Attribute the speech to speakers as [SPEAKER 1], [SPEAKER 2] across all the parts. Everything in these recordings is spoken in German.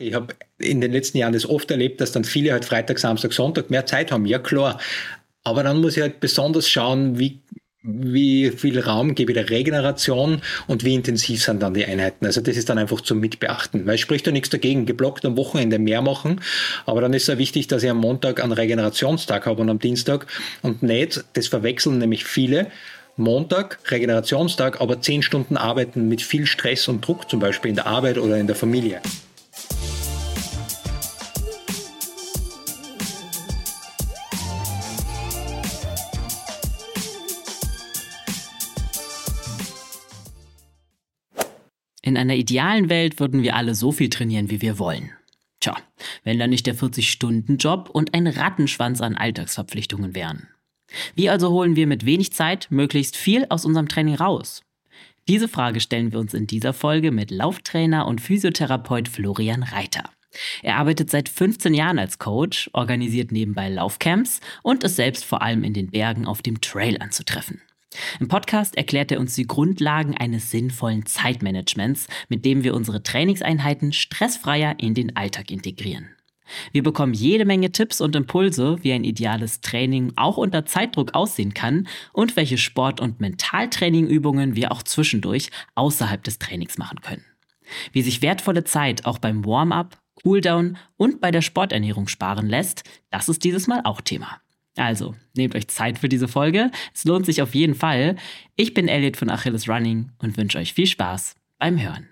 [SPEAKER 1] Ich habe in den letzten Jahren das oft erlebt, dass dann viele halt Freitag, Samstag, Sonntag mehr Zeit haben. Ja, klar. Aber dann muss ich halt besonders schauen, wie, wie viel Raum gebe ich der Regeneration und wie intensiv sind dann die Einheiten. Also das ist dann einfach zum Mitbeachten, weil es spricht ja nichts dagegen, geblockt am Wochenende mehr machen, aber dann ist es ja wichtig, dass ich am Montag einen Regenerationstag habe und am Dienstag und nicht, das verwechseln nämlich viele, Montag, Regenerationstag, aber zehn Stunden arbeiten mit viel Stress und Druck, zum Beispiel in der Arbeit oder in der Familie.
[SPEAKER 2] In einer idealen Welt würden wir alle so viel trainieren, wie wir wollen. Tja, wenn da nicht der 40-Stunden-Job und ein Rattenschwanz an Alltagsverpflichtungen wären. Wie also holen wir mit wenig Zeit möglichst viel aus unserem Training raus? Diese Frage stellen wir uns in dieser Folge mit Lauftrainer und Physiotherapeut Florian Reiter. Er arbeitet seit 15 Jahren als Coach, organisiert nebenbei Laufcamps und ist selbst vor allem in den Bergen auf dem Trail anzutreffen. Im Podcast erklärt er uns die Grundlagen eines sinnvollen Zeitmanagements, mit dem wir unsere Trainingseinheiten stressfreier in den Alltag integrieren. Wir bekommen jede Menge Tipps und Impulse, wie ein ideales Training auch unter Zeitdruck aussehen kann und welche Sport- und Mentaltrainingübungen wir auch zwischendurch außerhalb des Trainings machen können. Wie sich wertvolle Zeit auch beim Warm-up, Cooldown und bei der Sporternährung sparen lässt, das ist dieses Mal auch Thema. Also, nehmt euch Zeit für diese Folge. Es lohnt sich auf jeden Fall. Ich bin Elliot von Achilles Running und wünsche euch viel Spaß beim Hören.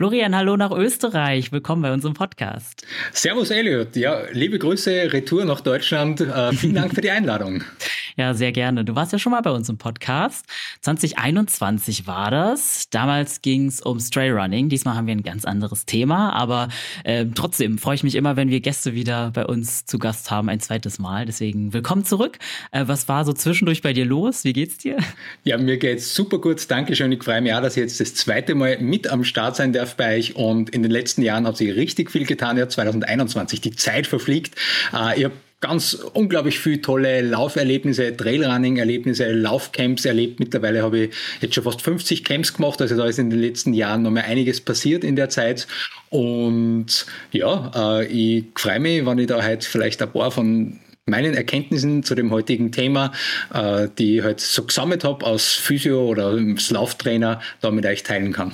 [SPEAKER 2] Florian, hallo nach Österreich. Willkommen bei unserem Podcast.
[SPEAKER 1] Servus, Elliot. Ja, liebe Grüße, Retour nach Deutschland. Äh, vielen Dank für die Einladung.
[SPEAKER 2] Ja, sehr gerne. Du warst ja schon mal bei uns im Podcast. 2021 war das. Damals ging es um Stray Running. Diesmal haben wir ein ganz anderes Thema, aber äh, trotzdem freue ich mich immer, wenn wir Gäste wieder bei uns zu Gast haben, ein zweites Mal. Deswegen willkommen zurück. Äh, was war so zwischendurch bei dir los? Wie geht's dir?
[SPEAKER 1] Ja, mir geht's super gut. Dankeschön. Ich freue mich auch, dass ich jetzt das zweite Mal mit am Start sein darf bei euch. Und in den letzten Jahren hat sich richtig viel getan. Ja, 2021. Die Zeit verfliegt. Äh, habe ganz unglaublich viele tolle Lauferlebnisse, Trailrunning-Erlebnisse, Laufcamps erlebt. Mittlerweile habe ich jetzt schon fast 50 Camps gemacht, also da ist in den letzten Jahren noch mal einiges passiert in der Zeit. Und ja, äh, ich freue mich, wenn ich da heute vielleicht ein paar von meinen Erkenntnissen zu dem heutigen Thema, äh, die ich halt so gesammelt habe aus Physio oder als Lauftrainer, da mit euch teilen kann.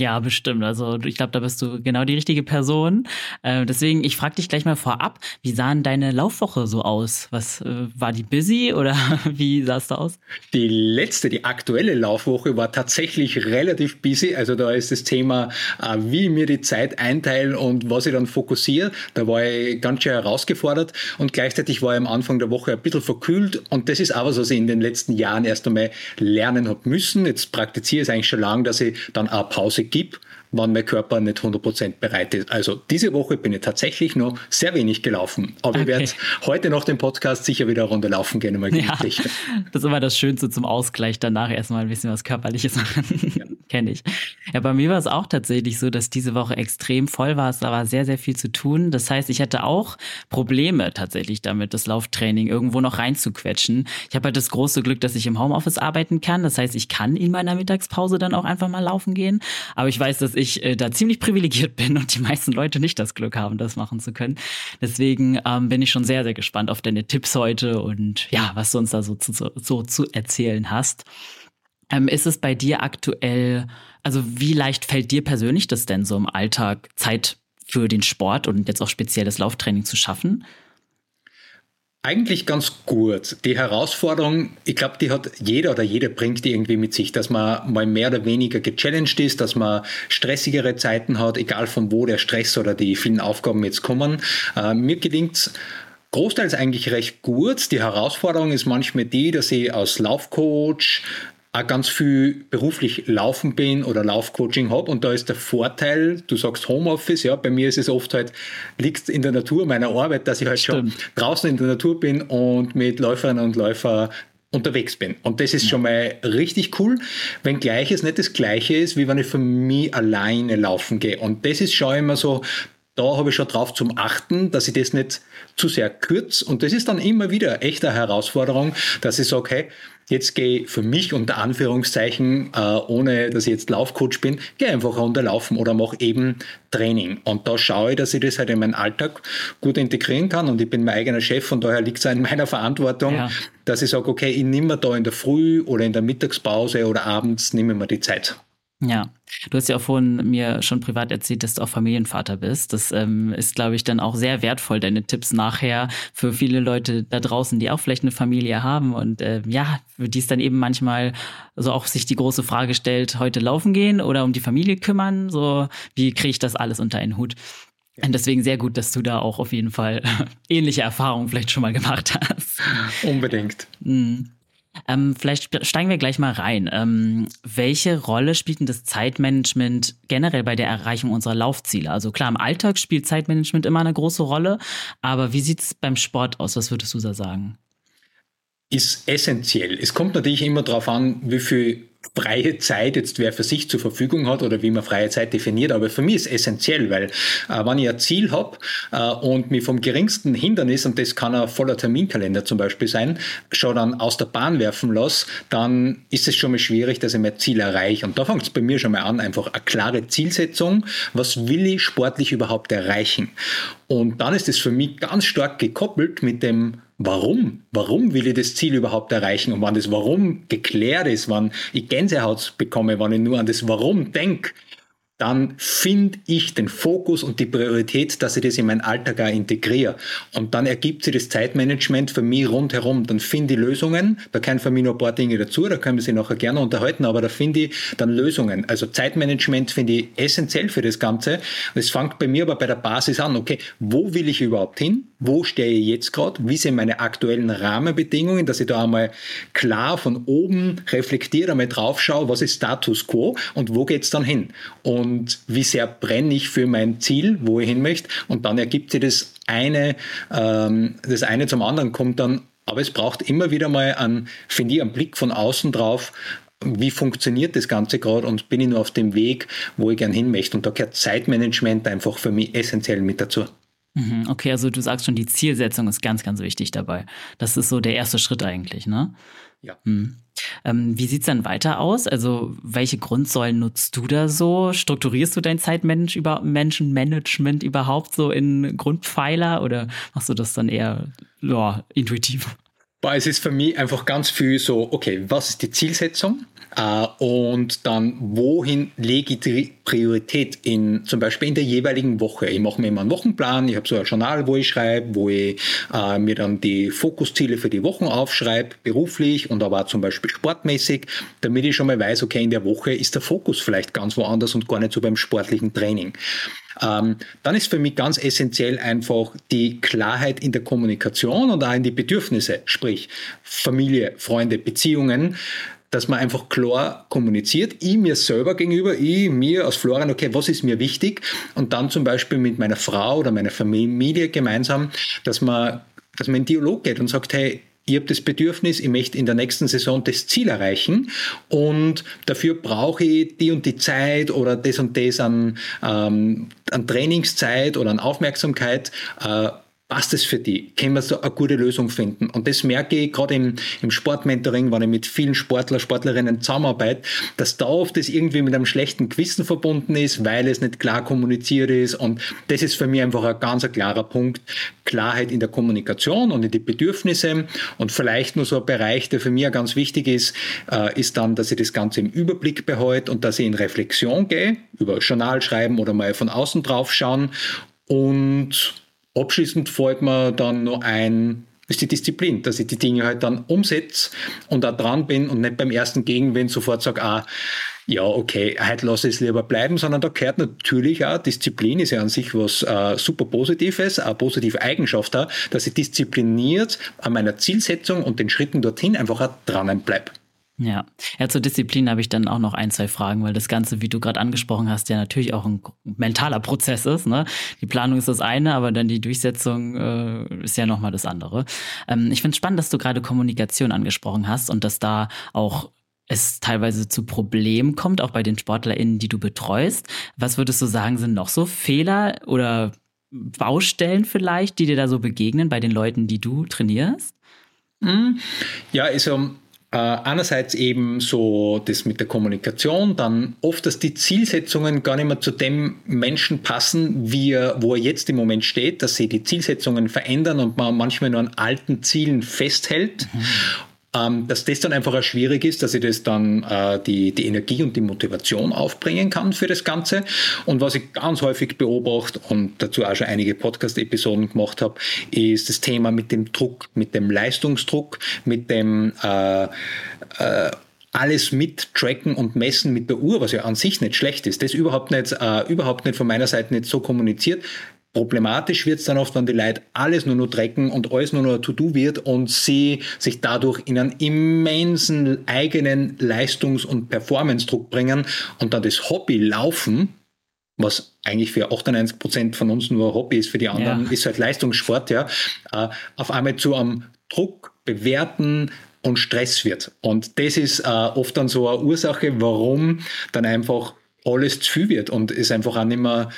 [SPEAKER 2] Ja, bestimmt. Also ich glaube, da bist du genau die richtige Person. Äh, deswegen, ich frage dich gleich mal vorab, wie sahen deine Laufwoche so aus? Was äh, war die busy oder wie sah es da aus?
[SPEAKER 1] Die letzte, die aktuelle Laufwoche war tatsächlich relativ busy. Also da ist das Thema, äh, wie mir die Zeit einteilen und was ich dann fokussiere. Da war ich ganz schön herausgefordert und gleichzeitig war ich am Anfang der Woche ein bisschen verkühlt und das ist auch was, was ich in den letzten Jahren erst einmal lernen habe müssen. Jetzt praktiziere ich es eigentlich schon lange, dass ich dann auch Pause gebe, wann mein Körper nicht 100% bereit ist. Also diese Woche bin ich tatsächlich noch sehr wenig gelaufen. Aber okay. ich werde heute nach dem Podcast sicher wieder eine Runde laufen gehen. Mal
[SPEAKER 2] ja, das ist immer das Schönste zum Ausgleich. Danach erstmal ein bisschen was Körperliches machen. Ja. Kenne ich. Ja, bei mir war es auch tatsächlich so, dass diese Woche extrem voll war. Es war sehr, sehr viel zu tun. Das heißt, ich hatte auch Probleme tatsächlich damit, das Lauftraining irgendwo noch reinzuquetschen. Ich habe halt das große Glück, dass ich im Homeoffice arbeiten kann. Das heißt, ich kann in meiner Mittagspause dann auch einfach mal laufen gehen. Aber ich weiß, dass ich äh, da ziemlich privilegiert bin und die meisten Leute nicht das Glück haben, das machen zu können. Deswegen ähm, bin ich schon sehr, sehr gespannt auf deine Tipps heute und ja, was du uns da so zu, so zu erzählen hast. Ähm, ist es bei dir aktuell, also wie leicht fällt dir persönlich das denn so im Alltag, Zeit für den Sport und jetzt auch spezielles Lauftraining zu schaffen?
[SPEAKER 1] Eigentlich ganz gut. Die Herausforderung, ich glaube, die hat jeder oder jeder bringt die irgendwie mit sich, dass man mal mehr oder weniger gechallenged ist, dass man stressigere Zeiten hat, egal von wo der Stress oder die vielen Aufgaben jetzt kommen. Äh, mir gelingt es großteils eigentlich recht gut. Die Herausforderung ist manchmal die, dass ich als Laufcoach auch ganz viel beruflich laufen bin oder Laufcoaching habe und da ist der Vorteil, du sagst Homeoffice, ja, bei mir ist es oft halt, liegt in der Natur meiner Arbeit, dass ich halt Stimmt. schon draußen in der Natur bin und mit Läuferinnen und Läufern unterwegs bin. Und das ist schon mal richtig cool, wenngleich es nicht das Gleiche ist, wie wenn ich für mich alleine laufen gehe. Und das ist schon immer so, da habe ich schon drauf zum Achten, dass ich das nicht zu sehr kürze. Und das ist dann immer wieder echt eine Herausforderung, dass ich sage, hey, jetzt gehe für mich unter Anführungszeichen, äh, ohne dass ich jetzt Laufcoach bin, gehe einfach runterlaufen oder mache eben Training. Und da schaue ich, dass ich das halt in meinen Alltag gut integrieren kann. Und ich bin mein eigener Chef und daher liegt es in meiner Verantwortung, ja. dass ich sage, okay, ich nehme mir da in der Früh oder in der Mittagspause oder abends, nehme mir die Zeit.
[SPEAKER 2] Ja, du hast ja auch vorhin mir schon privat erzählt, dass du auch Familienvater bist. Das ähm, ist, glaube ich, dann auch sehr wertvoll, deine Tipps nachher für viele Leute da draußen, die auch vielleicht eine Familie haben und äh, ja, für die es dann eben manchmal so auch sich die große Frage stellt, heute laufen gehen oder um die Familie kümmern. So, wie kriege ich das alles unter einen Hut? Und deswegen sehr gut, dass du da auch auf jeden Fall ähnliche Erfahrungen vielleicht schon mal gemacht hast.
[SPEAKER 1] Unbedingt.
[SPEAKER 2] Mhm. Ähm, vielleicht steigen wir gleich mal rein. Ähm, welche Rolle spielt denn das Zeitmanagement generell bei der Erreichung unserer Laufziele? Also klar, im Alltag spielt Zeitmanagement immer eine große Rolle, aber wie sieht es beim Sport aus? Was würdest du da sagen?
[SPEAKER 1] Ist essentiell. Es kommt natürlich immer darauf an, wie viel freie Zeit jetzt wer für sich zur Verfügung hat oder wie man freie Zeit definiert. Aber für mich ist essentiell, weil äh, wenn ich ein Ziel habe äh, und mich vom geringsten Hindernis, und das kann ein voller Terminkalender zum Beispiel sein, schon dann aus der Bahn werfen lasse, dann ist es schon mal schwierig, dass ich mein Ziel erreiche. Und da fängt es bei mir schon mal an, einfach eine klare Zielsetzung. Was will ich sportlich überhaupt erreichen? Und dann ist es für mich ganz stark gekoppelt mit dem Warum? Warum will ich das Ziel überhaupt erreichen? Und wenn das Warum geklärt ist, wenn ich Gänsehaut bekomme, wenn ich nur an das Warum denke, dann finde ich den Fokus und die Priorität, dass ich das in meinen Alltag auch integriere. Und dann ergibt sich das Zeitmanagement für mich rundherum. Dann finde ich Lösungen. Da können für mich noch ein paar Dinge dazu, da können wir sich nachher gerne unterhalten, aber da finde ich dann Lösungen. Also Zeitmanagement finde ich essentiell für das Ganze. Es fängt bei mir aber bei der Basis an. Okay, wo will ich überhaupt hin? Wo stehe ich jetzt gerade? Wie sind meine aktuellen Rahmenbedingungen, dass ich da einmal klar von oben reflektiert, einmal drauf schaue, was ist Status Quo und wo geht's dann hin? Und und wie sehr brenne ich für mein Ziel, wo ich hin möchte. Und dann ergibt sich das eine, ähm, das eine zum anderen kommt dann, aber es braucht immer wieder mal einen, finde ich, einen Blick von außen drauf, wie funktioniert das Ganze gerade und bin ich nur auf dem Weg, wo ich gern hin möchte. Und da gehört Zeitmanagement einfach für mich essentiell mit dazu.
[SPEAKER 2] Mhm, okay, also du sagst schon, die Zielsetzung ist ganz, ganz wichtig dabei. Das ist so der erste Schritt eigentlich, ne?
[SPEAKER 1] Ja.
[SPEAKER 2] Mhm. Ähm, wie sieht es dann weiter aus? Also, welche Grundsäulen nutzt du da so? Strukturierst du dein Zeitmenschenmanagement überhaupt so in Grundpfeiler oder machst du das dann eher ja, intuitiv?
[SPEAKER 1] Es ist für mich einfach ganz viel so, okay, was ist die Zielsetzung? Äh, und dann, wohin lege ich die Priorität in, zum Beispiel in der jeweiligen Woche? Ich mache mir immer einen Wochenplan, ich habe so ein Journal, wo ich schreibe, wo ich äh, mir dann die Fokusziele für die Wochen aufschreibe, beruflich und aber auch zum Beispiel sportmäßig, damit ich schon mal weiß, okay, in der Woche ist der Fokus vielleicht ganz woanders und gar nicht so beim sportlichen Training. Ähm, dann ist für mich ganz essentiell einfach die Klarheit in der Kommunikation und auch in die Bedürfnisse, sprich Familie, Freunde, Beziehungen dass man einfach klar kommuniziert, ich mir selber gegenüber, ich mir als Florian, okay, was ist mir wichtig? Und dann zum Beispiel mit meiner Frau oder meiner Familie gemeinsam, dass man, dass man in Dialog geht und sagt, hey, ich habe das Bedürfnis, ich möchte in der nächsten Saison das Ziel erreichen und dafür brauche ich die und die Zeit oder das und das an, ähm, an Trainingszeit oder an Aufmerksamkeit. Äh, passt es für die? Können wir so eine gute Lösung finden? Und das merke ich gerade im, im Sportmentoring, wenn ich mit vielen Sportler, Sportlerinnen zusammenarbeite, dass da oft das irgendwie mit einem schlechten Gewissen verbunden ist, weil es nicht klar kommuniziert ist. Und das ist für mich einfach ein ganz ein klarer Punkt. Klarheit in der Kommunikation und in die Bedürfnisse. Und vielleicht nur so ein Bereich, der für mich ganz wichtig ist, äh, ist dann, dass ich das Ganze im Überblick behalte und dass ich in Reflexion gehe, über Journal schreiben oder mal von außen drauf schauen und Abschließend fällt mir dann noch ein, ist die Disziplin, dass ich die Dinge halt dann umsetze und da dran bin und nicht beim ersten Gegenwind sofort sage, ah, ja, okay, heute lasse ich es lieber bleiben, sondern da gehört natürlich auch, Disziplin ist ja an sich was äh, super Positives, eine positive Eigenschaft da, dass ich diszipliniert an meiner Zielsetzung und den Schritten dorthin einfach auch dran bleibe.
[SPEAKER 2] Ja. ja, zur Disziplin habe ich dann auch noch ein, zwei Fragen, weil das Ganze, wie du gerade angesprochen hast, ja natürlich auch ein mentaler Prozess ist. Ne? Die Planung ist das eine, aber dann die Durchsetzung äh, ist ja nochmal das andere. Ähm, ich finde es spannend, dass du gerade Kommunikation angesprochen hast und dass da auch es teilweise zu Problemen kommt, auch bei den SportlerInnen, die du betreust. Was würdest du sagen, sind noch so Fehler oder Baustellen vielleicht, die dir da so begegnen bei den Leuten, die du trainierst?
[SPEAKER 1] Hm. Ja, also Äh, einerseits eben so das mit der Kommunikation, dann oft, dass die Zielsetzungen gar nicht mehr zu dem Menschen passen, wie er, wo er jetzt im Moment steht, dass sie die Zielsetzungen verändern und man manchmal nur an alten Zielen festhält. Mhm ähm, dass das dann einfach auch schwierig ist, dass ich das dann äh, die, die Energie und die Motivation aufbringen kann für das Ganze. Und was ich ganz häufig beobachte und dazu auch schon einige Podcast-Episoden gemacht habe, ist das Thema mit dem Druck, mit dem Leistungsdruck, mit dem äh, äh, alles mit tracken und messen mit der Uhr, was ja an sich nicht schlecht ist. Das überhaupt nicht, äh, überhaupt nicht von meiner Seite nicht so kommuniziert. Problematisch wird es dann oft, wenn die Leute alles nur noch trecken und alles nur noch To-Do wird und sie sich dadurch in einen immensen eigenen Leistungs- und Performance-Druck bringen und dann das Hobby laufen, was eigentlich für 98 Prozent von uns nur Hobby ist, für die anderen ja. ist halt Leistungssport, ja, äh, auf einmal zu einem Druck bewerten, und Stress wird. Und das ist äh, oft dann so eine Ursache, warum dann einfach alles zu viel wird und es einfach auch nicht mehr,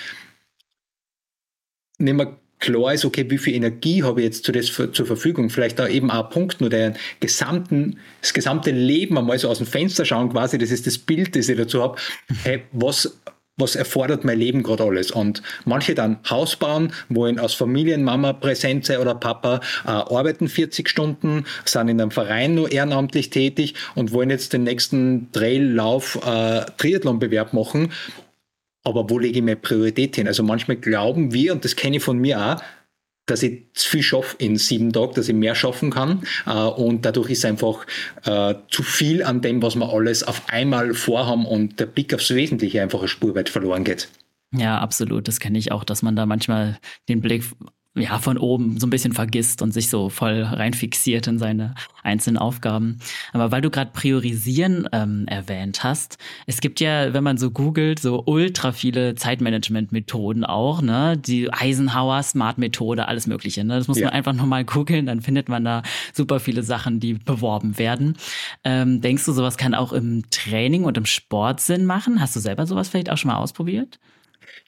[SPEAKER 1] nicht mehr klar ist, okay, wie viel Energie habe ich jetzt zu das zur Verfügung? Vielleicht da eben auch ein Punkt, nur den gesamten, das gesamte Leben einmal so aus dem Fenster schauen quasi, das ist das Bild, das ich dazu habe. Hey, was was erfordert mein Leben gerade alles. Und manche dann Haus bauen, wollen als Familienmama präsent sein oder Papa, äh, arbeiten 40 Stunden, sind in einem Verein nur ehrenamtlich tätig und wollen jetzt den nächsten Traillauf, äh, Triathlonbewerb machen aber wo lege ich meine Priorität hin? Also manchmal glauben wir, und das kenne ich von mir auch, dass ich zu viel schaffe in sieben Tagen, dass ich mehr schaffen kann. Äh, und dadurch ist einfach äh, zu viel an dem, was wir alles auf einmal vorhaben und der Blick aufs Wesentliche einfach eine Spur weit verloren geht.
[SPEAKER 2] Ja, absolut. Das kenne ich auch, dass man da manchmal den Blick ja, von oben so ein bisschen vergisst und sich so voll rein fixiert in seine einzelnen Aufgaben. Aber weil du gerade Priorisieren ähm, erwähnt hast, es gibt ja, wenn man so googelt, so ultra viele Zeitmanagement-Methoden auch, ne? Die Eisenhower Smart-Methode, alles Mögliche. Ne? Das muss ja. man einfach nochmal googeln, dann findet man da super viele Sachen, die beworben werden. Ähm, denkst du, sowas kann auch im Training und im Sport Sinn machen? Hast du selber sowas vielleicht auch schon mal ausprobiert?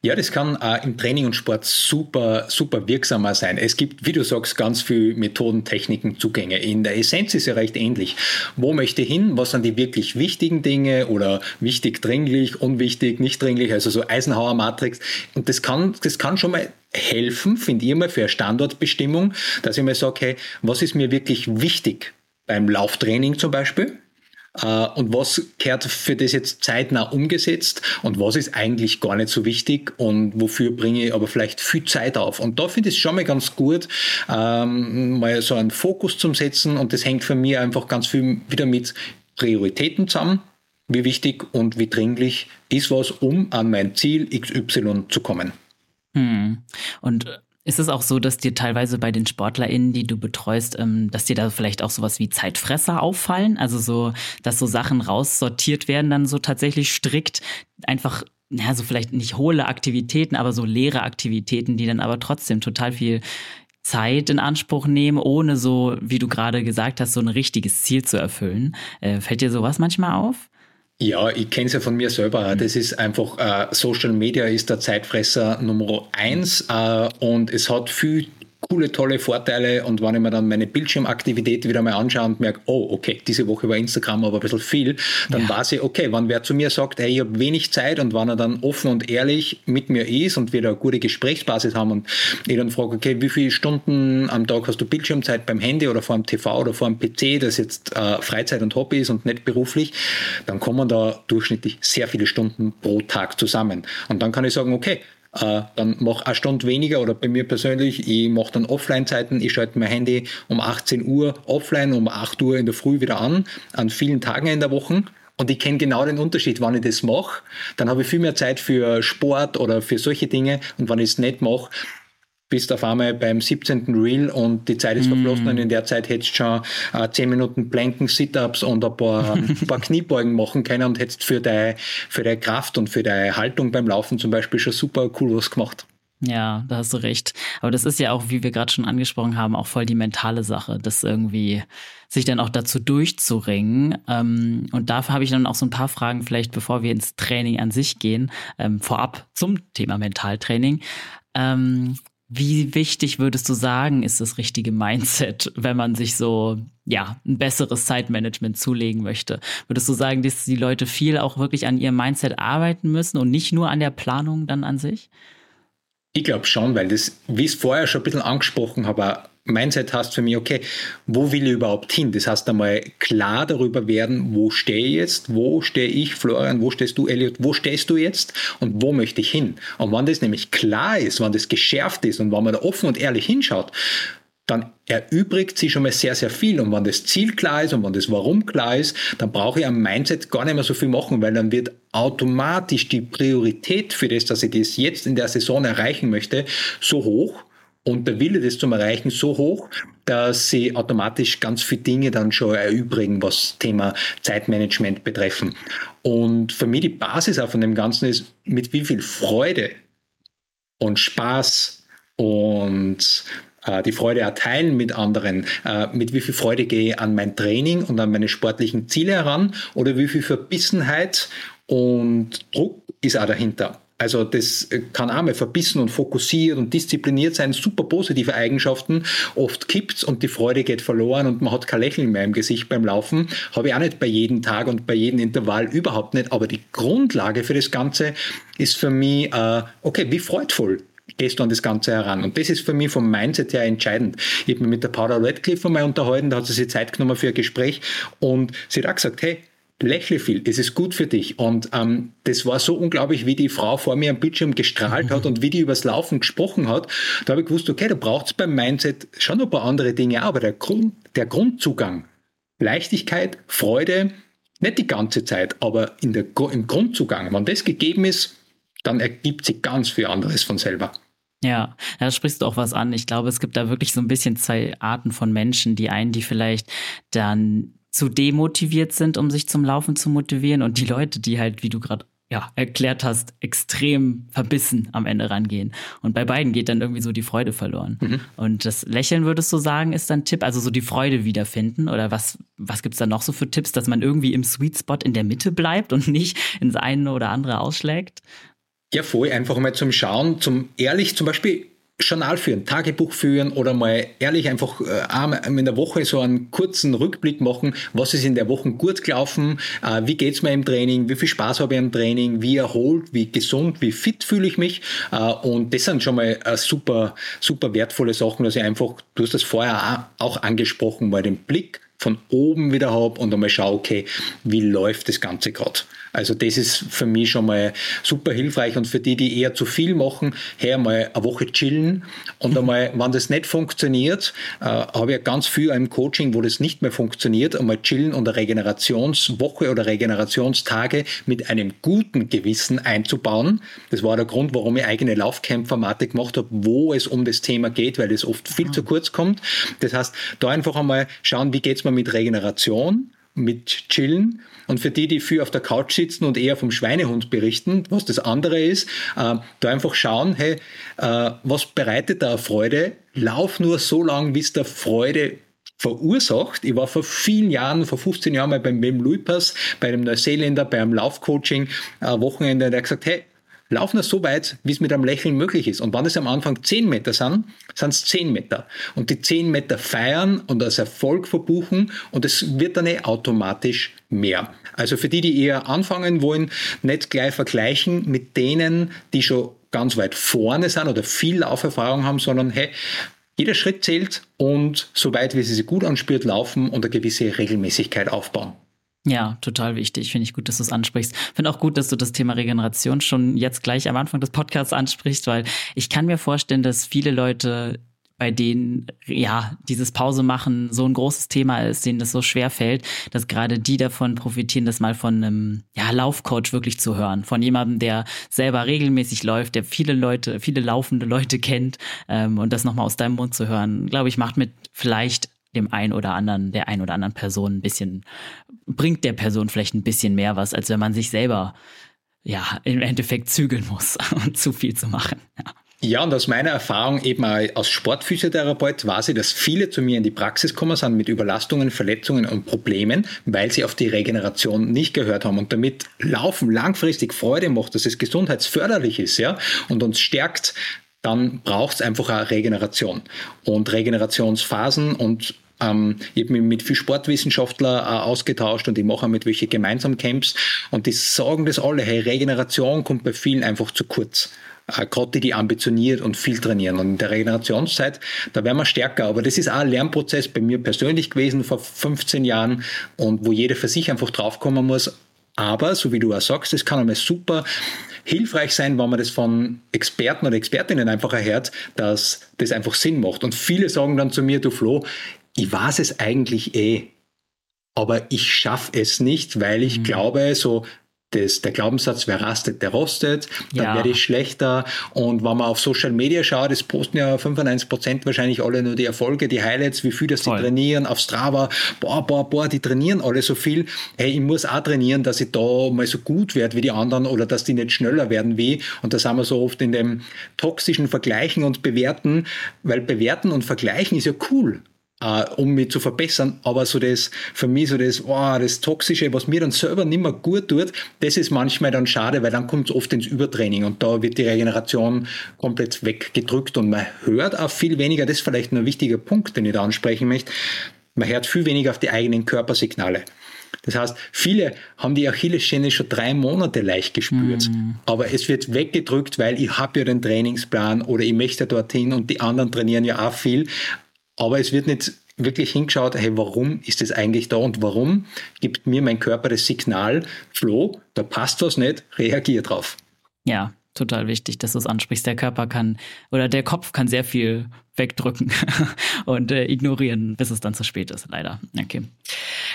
[SPEAKER 1] Ja, das kann äh, im Training und Sport super, super wirksamer sein. Es gibt, wie du sagst, ganz viele Methoden, Techniken, Zugänge. In der Essenz ist ja recht ähnlich. Wo möchte ich hin? Was sind die wirklich wichtigen Dinge oder wichtig, dringlich, unwichtig, nicht dringlich? Also so Eisenhower Matrix. Und das kann, das kann schon mal helfen, finde ich immer, für eine Standortbestimmung, dass ich mir sage, hey, was ist mir wirklich wichtig beim Lauftraining zum Beispiel? Äh, und was gehört für das jetzt zeitnah umgesetzt und was ist eigentlich gar nicht so wichtig und wofür bringe ich aber vielleicht viel Zeit auf. Und da finde ich es schon mal ganz gut, ähm, mal so einen Fokus zu setzen und das hängt für mich einfach ganz viel wieder mit Prioritäten zusammen. Wie wichtig und wie dringlich ist was, um an mein Ziel XY zu kommen.
[SPEAKER 2] Hm. Und ist es auch so, dass dir teilweise bei den SportlerInnen, die du betreust, ähm, dass dir da vielleicht auch sowas wie Zeitfresser auffallen? Also so, dass so Sachen raussortiert werden, dann so tatsächlich strikt einfach, ja, so vielleicht nicht hohle Aktivitäten, aber so leere Aktivitäten, die dann aber trotzdem total viel Zeit in Anspruch nehmen, ohne so, wie du gerade gesagt hast, so ein richtiges Ziel zu erfüllen. Äh, fällt dir sowas manchmal auf?
[SPEAKER 1] Ja, ich kenne es ja von mir selber. Mhm. Das ist einfach, äh, Social Media ist der Zeitfresser Nummer eins äh, und es hat viel coole, tolle Vorteile und wenn ich mir dann meine Bildschirmaktivität wieder mal anschaue und merke, oh, okay, diese Woche war Instagram aber ein bisschen viel, dann ja. weiß ich, okay, wenn wer zu mir sagt, hey, ich habe wenig Zeit und wenn er dann offen und ehrlich mit mir ist und wir da eine gute Gesprächsbasis haben und ich dann frage, okay, wie viele Stunden am Tag hast du Bildschirmzeit beim Handy oder vor dem TV oder vor dem PC, das jetzt äh, Freizeit und Hobby ist und nicht beruflich, dann kommen da durchschnittlich sehr viele Stunden pro Tag zusammen. Und dann kann ich sagen, okay, äh, dann mach eine Stunde weniger oder bei mir persönlich, ich mache dann Offline-Zeiten, ich schalte mein Handy um 18 Uhr offline, um 8 Uhr in der Früh wieder an, an vielen Tagen in der Woche. Und ich kenne genau den Unterschied, wann ich das mache, dann habe ich viel mehr Zeit für Sport oder für solche Dinge. Und wenn ich es nicht mache, bist auf einmal beim 17. Reel und die Zeit ist mm. verflossen und in der Zeit hättest du schon äh, 10 Minuten Planken, Sit-Ups und ein paar, ein paar Kniebeugen machen können und hättest für deine, für deine Kraft und für deine Haltung beim Laufen zum Beispiel schon super cool was gemacht.
[SPEAKER 2] Ja, da hast du recht. Aber das ist ja auch, wie wir gerade schon angesprochen haben, auch voll die mentale Sache, das irgendwie sich dann auch dazu durchzuringen. Ähm, und dafür habe ich dann auch so ein paar Fragen, vielleicht bevor wir ins Training an sich gehen, ähm, vorab zum Thema Mentaltraining. Ähm, Wie wichtig würdest du sagen, ist das richtige Mindset, wenn man sich so, ja, ein besseres Zeitmanagement zulegen möchte? Würdest du sagen, dass die Leute viel auch wirklich an ihrem Mindset arbeiten müssen und nicht nur an der Planung dann an sich?
[SPEAKER 1] Ich glaube schon, weil das, wie ich es vorher schon ein bisschen angesprochen habe, Mindset heißt für mich, okay, wo will ich überhaupt hin? Das heißt einmal klar darüber werden, wo stehe ich jetzt, wo stehe ich, Florian, wo stehst du, Elliot, wo stehst du jetzt und wo möchte ich hin? Und wenn das nämlich klar ist, wenn das geschärft ist und wenn man da offen und ehrlich hinschaut, dann erübrigt sich schon mal sehr, sehr viel. Und wenn das Ziel klar ist und wenn das Warum klar ist, dann brauche ich am Mindset gar nicht mehr so viel machen, weil dann wird automatisch die Priorität für das, dass ich das jetzt in der Saison erreichen möchte, so hoch, und der Wille, das zum Erreichen, so hoch, dass sie automatisch ganz viele Dinge dann schon erübrigen, was Thema Zeitmanagement betreffen. Und für mich die Basis auch von dem Ganzen ist, mit wie viel Freude und Spaß und äh, die Freude erteilen mit anderen, äh, mit wie viel Freude gehe ich an mein Training und an meine sportlichen Ziele heran oder wie viel Verbissenheit und Druck ist auch dahinter. Also das kann auch mal verbissen und fokussiert und diszipliniert sein, super positive Eigenschaften. Oft kippt's und die Freude geht verloren und man hat kein Lächeln mehr im Gesicht beim Laufen. Habe ich auch nicht bei jedem Tag und bei jedem Intervall überhaupt nicht. Aber die Grundlage für das Ganze ist für mich, äh, okay, wie freudvoll gehst du an das Ganze heran. Und das ist für mich vom Mindset her entscheidend. Ich habe mich mit der Paula Radcliffe einmal unterhalten, da hat sie sich Zeit genommen für ein Gespräch und sie hat auch gesagt, hey, lächle viel, es ist gut für dich. Und ähm, das war so unglaublich, wie die Frau vor mir am Bildschirm gestrahlt hat und wie die übers Laufen gesprochen hat. Da habe ich gewusst, okay, da braucht es beim Mindset schon ein paar andere Dinge, aber der, Grund, der Grundzugang, Leichtigkeit, Freude, nicht die ganze Zeit, aber in der, im Grundzugang, wenn das gegeben ist, dann ergibt sich ganz viel anderes von selber.
[SPEAKER 2] Ja, da sprichst du auch was an. Ich glaube, es gibt da wirklich so ein bisschen zwei Arten von Menschen. Die einen, die vielleicht dann zu demotiviert sind, um sich zum Laufen zu motivieren und die Leute, die halt, wie du gerade ja, erklärt hast, extrem verbissen am Ende rangehen. Und bei beiden geht dann irgendwie so die Freude verloren. Mhm. Und das Lächeln, würdest du sagen, ist dann Tipp, also so die Freude wiederfinden? Oder was, was gibt's da noch so für Tipps, dass man irgendwie im Sweet Spot in der Mitte bleibt und nicht ins eine oder andere ausschlägt?
[SPEAKER 1] Ja, voll, einfach mal zum Schauen, zum ehrlich zum Beispiel Journal führen, Tagebuch führen oder mal ehrlich einfach äh, in der Woche so einen kurzen Rückblick machen, was ist in der Woche gut gelaufen, äh, wie geht's mir im Training, wie viel Spaß habe ich im Training, wie erholt, wie gesund, wie fit fühle ich mich äh, und das sind schon mal äh, super, super wertvolle Sachen, dass ich einfach, du hast das vorher auch angesprochen, mal den Blick von oben wieder habe und einmal schaue, okay, wie läuft das Ganze gerade. Also das ist für mich schon mal super hilfreich und für die, die eher zu viel machen, her mal eine Woche chillen und einmal, wenn das nicht funktioniert, äh, habe ich ganz viel im Coaching, wo das nicht mehr funktioniert, einmal chillen und eine Regenerationswoche oder Regenerationstage mit einem guten Gewissen einzubauen. Das war der Grund, warum ich eigene Laufcamp-Formate gemacht habe, wo es um das Thema geht, weil es oft viel zu kurz kommt. Das heißt, da einfach einmal schauen, wie geht's mir mit Regeneration, mit Chillen und für die, die viel auf der Couch sitzen und eher vom Schweinehund berichten, was das andere ist, äh, da einfach schauen, hey, äh, was bereitet da Freude? Lauf nur so lange, wie es der Freude verursacht. Ich war vor vielen Jahren, vor 15 Jahren mal beim Wim Luipers, bei einem Neuseeländer, beim Laufcoaching, äh, Wochenende, der hat gesagt, hey, lauf nur so weit, wie es mit einem Lächeln möglich ist. Und wenn es am Anfang 10 Meter sind, sind es 10 Meter. Und die 10 Meter feiern und als Erfolg verbuchen und es wird dann eh automatisch mehr. Also für die, die eher anfangen wollen, nicht gleich vergleichen mit denen, die schon ganz weit vorne sind oder viel Lauferfahrung haben, sondern hey, jeder Schritt zählt und so weit, wie sie sich gut anspürt, laufen und eine gewisse Regelmäßigkeit aufbauen.
[SPEAKER 2] Ja, total wichtig. Finde ich gut, dass du es ansprichst. Finde auch gut, dass du das Thema Regeneration schon jetzt gleich am Anfang des Podcasts ansprichst, weil ich kann mir vorstellen, dass viele Leute bei denen ja dieses Pause machen so ein großes Thema ist, denen das so schwer fällt, dass gerade die davon profitieren, das mal von einem ja, Laufcoach wirklich zu hören, von jemandem, der selber regelmäßig läuft, der viele Leute, viele laufende Leute kennt ähm, und das nochmal aus deinem Mund zu hören, glaube ich, macht mit vielleicht dem einen oder anderen, der einen oder anderen Person ein bisschen, bringt der Person vielleicht ein bisschen mehr was, als wenn man sich selber ja im Endeffekt zügeln muss und zu viel zu machen. Ja.
[SPEAKER 1] Ja, und aus meiner Erfahrung eben als Sportphysiotherapeut weiß ich, dass viele zu mir in die Praxis kommen sind mit Überlastungen, Verletzungen und Problemen, weil sie auf die Regeneration nicht gehört haben und damit Laufen langfristig Freude macht, dass es gesundheitsförderlich ist, ja, und uns stärkt, dann braucht es einfach eine Regeneration und Regenerationsphasen und ähm, ich habe mich mit vielen Sportwissenschaftlern äh, ausgetauscht und ich mache mit welche gemeinsam Camps und die sagen das alle, hey, Regeneration kommt bei vielen einfach zu kurz. Äh, Gerade die, die ambitioniert und viel trainieren. Und in der Regenerationszeit, da werden wir stärker. Aber das ist auch ein Lernprozess bei mir persönlich gewesen vor 15 Jahren und wo jeder für sich einfach draufkommen muss. Aber, so wie du auch sagst, das kann einmal super hilfreich sein, wenn man das von Experten oder Expertinnen einfach erhört, dass das einfach Sinn macht. Und viele sagen dann zu mir, du Flo, ich weiß es eigentlich eh, aber ich schaffe es nicht, weil ich mhm. glaube, so das, der Glaubenssatz, wer rastet, der rostet, dann ja. werde ich schlechter. Und wenn man auf Social Media schaut, es posten ja 95 Prozent wahrscheinlich alle nur die Erfolge, die Highlights, wie viel das die trainieren, auf Strava, boah, boah, boah, die trainieren alle so viel. Hey, ich muss auch trainieren, dass ich da mal so gut werde wie die anderen oder dass die nicht schneller werden wie. Und das haben wir so oft in dem toxischen Vergleichen und Bewerten, weil Bewerten und Vergleichen ist ja cool äh, um mich zu verbessern. Aber so das, für mich so das, oh, das Toxische, was mir dann selber nicht mehr gut tut, das ist manchmal dann schade, weil dann kommt es oft ins Übertraining und da wird die Regeneration komplett weggedrückt und man hört auch viel weniger, das ist vielleicht ein wichtiger Punkt, den ich da ansprechen möchte, man hört viel weniger auf die eigenen Körpersignale. Das heißt, viele haben die Achillessehne schon drei Monate leicht gespürt, mm. aber es wird weggedrückt, weil ich habe ja den Trainingsplan oder ich möchte dorthin und die anderen trainieren ja auch viel. Aber es wird nicht wirklich hingeschaut, hey, warum ist das eigentlich da und warum gibt mir mein Körper das Signal, Flo, da passt was nicht, reagier drauf.
[SPEAKER 2] Ja, total wichtig, dass du es ansprichst. Der Körper kann oder der Kopf kann sehr viel wegdrücken und äh, ignorieren, bis es dann zu spät ist, leider. Okay.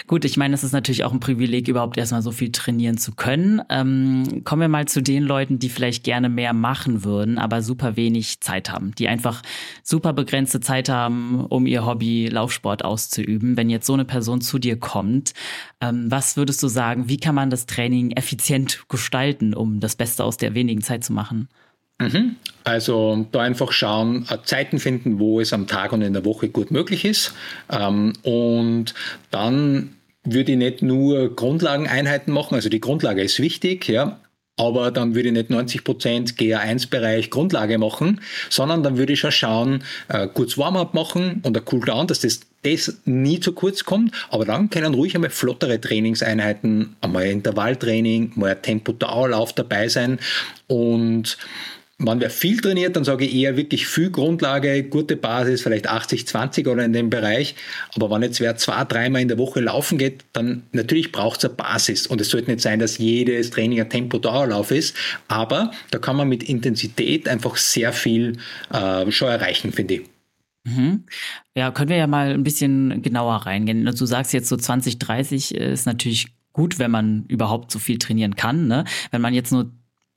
[SPEAKER 2] Gut, ich meine, es ist natürlich auch ein Privileg, überhaupt erstmal so viel trainieren zu können. Ähm, kommen wir mal zu den Leuten, die vielleicht gerne mehr machen würden, aber super wenig Zeit haben, die einfach super begrenzte Zeit haben, um ihr Hobby Laufsport auszuüben. Wenn jetzt so eine Person zu dir kommt, ähm, was würdest du sagen, wie kann man das Training effizient gestalten, um das Beste aus der wenigen Zeit zu machen?
[SPEAKER 1] Mhm. Also da einfach schauen, äh, Zeiten finden, wo es am Tag und in der Woche gut möglich ist. Ähm, und dann würde ich nicht nur Grundlageneinheiten machen, also die Grundlage ist wichtig, ja, aber dann würde ich nicht 90% GA1-Bereich Grundlage machen, sondern dann würde ich schon schauen, äh, kurz Warm-up machen und ein Cooldown, dass das, das nie zu kurz kommt, aber dann können ruhig einmal flottere Trainingseinheiten, einmal Intervalltraining, mal ein Tempo-Dauerlauf dabei sein und wenn wer viel trainiert, dann sage ich eher wirklich viel Grundlage, gute Basis, vielleicht 80, 20 oder in dem Bereich. Aber wenn jetzt wer zwei, dreimal in der Woche laufen geht, dann natürlich braucht es eine Basis. Und es sollte nicht sein, dass jedes Training ein Tempo-Dauerlauf ist. Aber da kann man mit Intensität einfach sehr viel äh, schon erreichen, finde ich.
[SPEAKER 2] Mhm. Ja, können wir ja mal ein bisschen genauer reingehen. Du sagst jetzt so 20, 30 ist natürlich gut, wenn man überhaupt so viel trainieren kann. Ne? Wenn man jetzt nur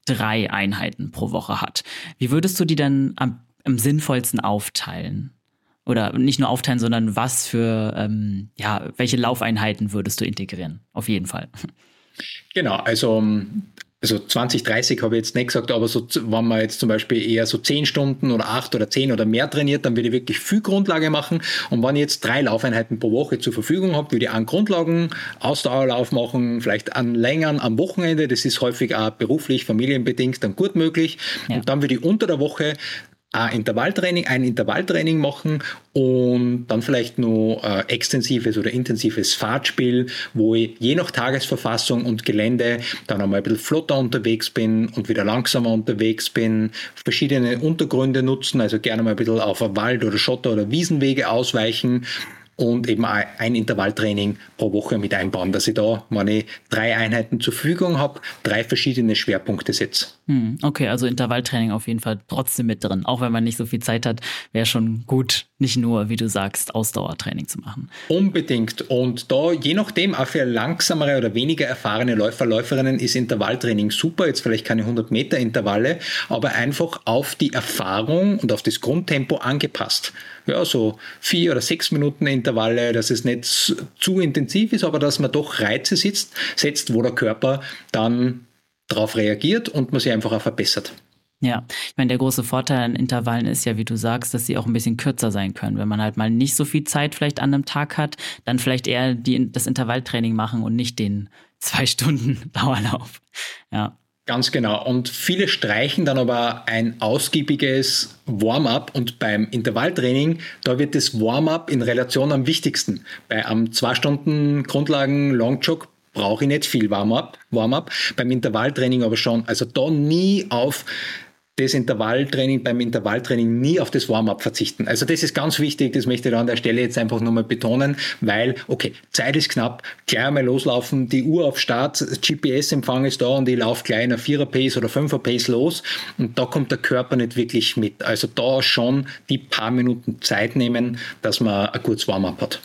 [SPEAKER 2] drei Einheiten pro Woche hat. Wie würdest du die denn am, am sinnvollsten aufteilen? Oder nicht nur aufteilen, sondern was für, ähm, ja, welche Laufeinheiten würdest du integrieren? Auf jeden Fall.
[SPEAKER 1] Genau, also also 20, 30 habe ich jetzt nicht gesagt, aber so, wenn man jetzt zum Beispiel eher so 10 Stunden oder 8 oder 10 oder mehr trainiert, dann würde ich wirklich viel Grundlage machen. Und wenn ich jetzt drei Laufeinheiten pro Woche zur Verfügung habe, würde ich einen Grundlagen, Ausdauerlauf machen, vielleicht einen längeren am Wochenende. Das ist häufig auch beruflich, familienbedingt dann gut möglich. Ja. Und dann würde ich unter der Woche ein Intervalltraining, ein Intervalltraining machen und dann vielleicht nur äh, extensives oder intensives Fahrtspiel, wo ich je nach Tagesverfassung und Gelände dann einmal ein bisschen flotter unterwegs bin und wieder langsamer unterwegs bin, verschiedene Untergründe nutzen, also gerne mal ein bisschen auf Wald- oder Schotter- oder Wiesenwege ausweichen und eben ein Intervalltraining pro Woche mit einbauen, dass ich da, ich drei Einheiten zur Verfügung habe, drei verschiedene Schwerpunkte setze.
[SPEAKER 2] Hm, okay, also Intervalltraining auf jeden Fall trotzdem mit drin. Auch wenn man nicht so viel Zeit hat, wäre schon gut, nicht nur, wie du sagst, Ausdauertraining zu machen.
[SPEAKER 1] Unbedingt. Und da, je nachdem, auch für langsamere oder weniger erfahrene Läufer, Läuferinnen ist Intervalltraining super. Jetzt vielleicht keine 100 Meter Intervalle, aber einfach auf die Erfahrung und auf das Grundtempo angepasst ja, so vier oder sechs Minuten Intervalle, dass es nicht zu intensiv ist, aber dass man doch Reize sitzt, setzt, wo der Körper dann darauf reagiert und man sich einfach auch verbessert.
[SPEAKER 2] Ja, ich meine, der große Vorteil an Intervallen ist ja, wie du sagst, dass sie auch ein bisschen kürzer sein können. Wenn man halt mal nicht so viel Zeit vielleicht an einem Tag hat, dann vielleicht eher die, das Intervalltraining machen und nicht den zwei Stunden Dauerlauf. Ja.
[SPEAKER 1] Ganz genau. Und viele streichen dann aber ein ausgiebiges Warm-up und beim Intervalltraining, da wird das Warm-up in Relation am wichtigsten. Bei einem zwei Stunden Grundlagen Longjog brauche ich nicht viel Warm-up, Warm-up, beim Intervalltraining aber schon. Also da nie auf das Intervalltraining beim Intervalltraining nie auf das Warm-up verzichten. Also das ist ganz wichtig, das möchte ich an der Stelle jetzt einfach nochmal betonen, weil, okay, Zeit ist knapp, gleich einmal loslaufen, die Uhr auf Start, GPS-Empfang ist da und ich laufe gleich in einer Vierer-Pace oder Fünfer-Pace los und da kommt der Körper nicht wirklich mit. Also da schon die paar Minuten Zeit nehmen, dass man ein kurzes Warm-up hat.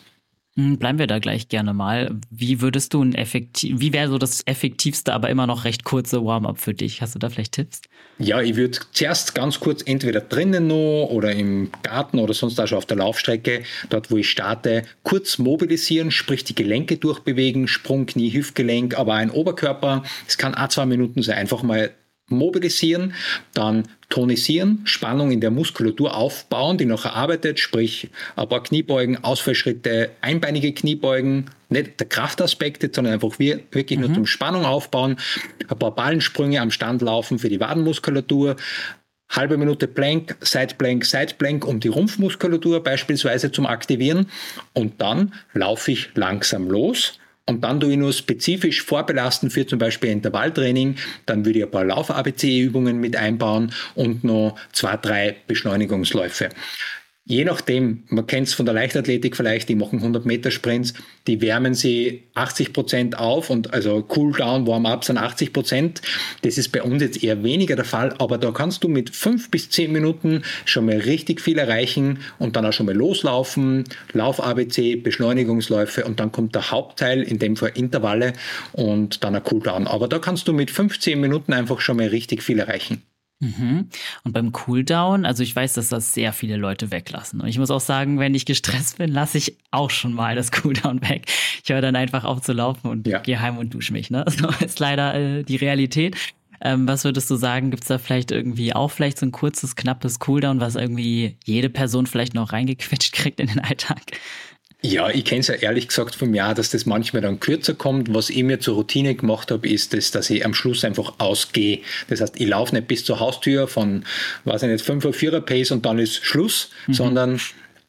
[SPEAKER 2] Hm, bleiben wir da gleich gerne mal. Wie würdest du ein effektiv, wie wäre so das effektivste, aber immer noch recht kurze Warm-up für dich? Hast du da vielleicht Tipps?
[SPEAKER 1] Ja, ich würde zuerst ganz kurz entweder drinnen noch oder im Garten oder sonst auch schon auf der Laufstrecke, dort wo ich starte, kurz mobilisieren, sprich die Gelenke durchbewegen, Sprung, Knie, Hüftgelenk, aber ein Oberkörper. Es kann auch zwei Minuten sein. Einfach mal mobilisieren, dann tonisieren, Spannung in der Muskulatur aufbauen, die noch erarbeitet, sprich ein paar Kniebeugen, Ausfallschritte, einbeinige Kniebeugen, nicht der Kraftaspekt, sondern einfach wirklich mhm. nur zum Spannung aufbauen, ein paar Ballensprünge am Stand laufen für die Wadenmuskulatur, halbe Minute Plank, Side Plank, Side Plank, um die Rumpfmuskulatur beispielsweise zum Aktivieren und dann laufe ich langsam los und dann tue ich nur spezifisch vorbelasten für zum Beispiel Intervalltraining. Dann würde ich ein paar Lauf-ABC-Übungen mit einbauen und noch zwei, drei Beschleunigungsläufe. Je nachdem, man kennt es von der Leichtathletik vielleicht, die machen 100 Meter Sprints, die wärmen sie 80 Prozent auf und also Cooldown, Warm-up sind 80 Prozent. Das ist bei uns jetzt eher weniger der Fall, aber da kannst du mit fünf bis zehn Minuten schon mal richtig viel erreichen und dann auch schon mal loslaufen, Lauf-ABC, Beschleunigungsläufe und dann kommt der Hauptteil, in dem Fall Intervalle und dann ein Cooldown. Aber da kannst du mit 15 Minuten einfach schon mal richtig viel erreichen.
[SPEAKER 2] Mhm. Und beim Cooldown, also ich weiß, dass das sehr viele Leute weglassen. Und ich muss auch sagen, wenn ich gestresst bin, lasse ich auch schon mal das Cooldown weg. Ich höre dann einfach auf zu laufen und ja. gehe heim und dusche mich. Ne? So ist leider äh, die Realität. Ähm, was würdest du sagen? Gibt es da vielleicht irgendwie auch vielleicht so ein kurzes, knappes Cooldown, was irgendwie jede Person vielleicht noch reingequetscht kriegt in den Alltag?
[SPEAKER 1] Ja, ich kenne es ja ehrlich gesagt vom Jahr, dass das manchmal dann kürzer kommt. Was ich mir zur Routine gemacht habe, ist, das, dass ich am Schluss einfach ausgehe. Das heißt, ich laufe nicht bis zur Haustür von, weiß ich nicht, 5 oder 4er Pace und dann ist Schluss, mhm. sondern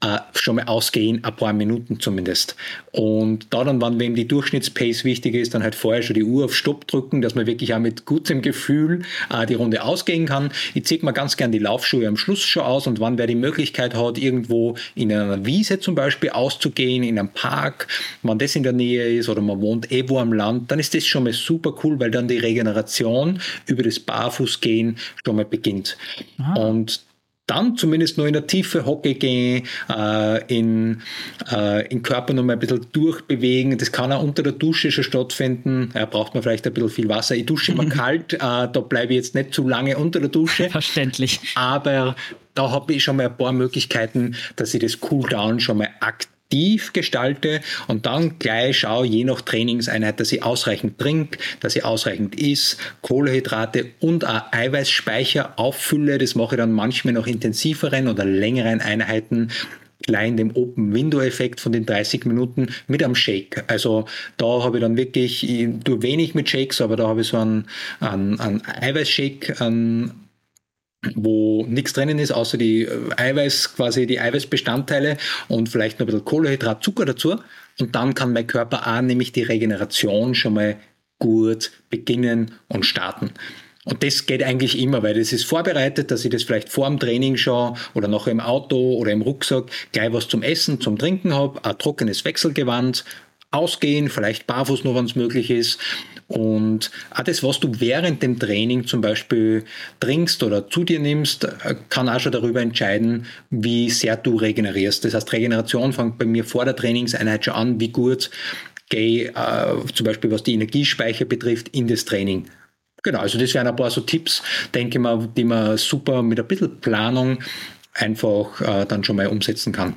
[SPEAKER 1] äh, schon mal ausgehen, ein paar Minuten zumindest. Und da dann, wenn wem die Durchschnittspace wichtig ist, dann halt vorher schon die Uhr auf Stopp drücken, dass man wirklich auch mit gutem Gefühl äh, die Runde ausgehen kann. Ich ziehe mir ganz gern die Laufschuhe am Schluss schon aus und wann wer die Möglichkeit hat, irgendwo in einer Wiese zum Beispiel auszugehen, in einem Park, wenn das in der Nähe ist oder man wohnt eh wo am Land, dann ist das schon mal super cool, weil dann die Regeneration über das Barfußgehen schon mal beginnt. Aha. Und dann zumindest nur in der Tiefe Hockey gehen, äh, in, äh, in Körper noch mal ein bisschen durchbewegen. Das kann auch unter der Dusche schon stattfinden. Da braucht man vielleicht ein bisschen viel Wasser. Ich dusche immer kalt, äh, da bleibe ich jetzt nicht zu lange unter der Dusche.
[SPEAKER 2] Verständlich.
[SPEAKER 1] Aber da habe ich schon mal ein paar Möglichkeiten, dass ich das Cooldown schon mal aktiv aktiv gestalte und dann gleich schaue, je nach Trainingseinheit, dass ich ausreichend trinke, dass ich ausreichend isst, Kohlehydrate und auch Eiweißspeicher auffülle. Das mache ich dann manchmal noch intensiveren oder längeren Einheiten klein dem Open Window Effekt von den 30 Minuten mit einem Shake. Also da habe ich dann wirklich, ich tue wenig mit Shakes, aber da habe ich so einen, einen, einen Eiweißshake, einen wo nichts drinnen ist, außer die äh, Eiweiß, quasi die Eiweißbestandteile und vielleicht noch ein bisschen Kohlenhydrat, Zucker dazu. Und dann kann mein Körper auch nämlich die Regeneration schon mal gut beginnen und starten. Und das geht eigentlich immer, weil das ist vorbereitet, dass ich das vielleicht vor dem Training schon oder noch im Auto oder im Rucksack gleich was zum Essen, zum Trinken habe, ein trockenes Wechselgewand, ausgehen, vielleicht barfuß nur, wenn es möglich ist. Und auch das, was du während dem Training zum Beispiel trinkst oder zu dir nimmst, kann auch schon darüber entscheiden, wie sehr du regenerierst. Das heißt, Regeneration fängt bei mir vor der Trainingseinheit schon an, wie gut gehe äh, zum Beispiel, was die Energiespeicher betrifft, in das Training. Genau, also das wären ein paar so Tipps, denke ich mal, die man super mit ein bisschen Planung einfach äh, dann schon mal umsetzen kann.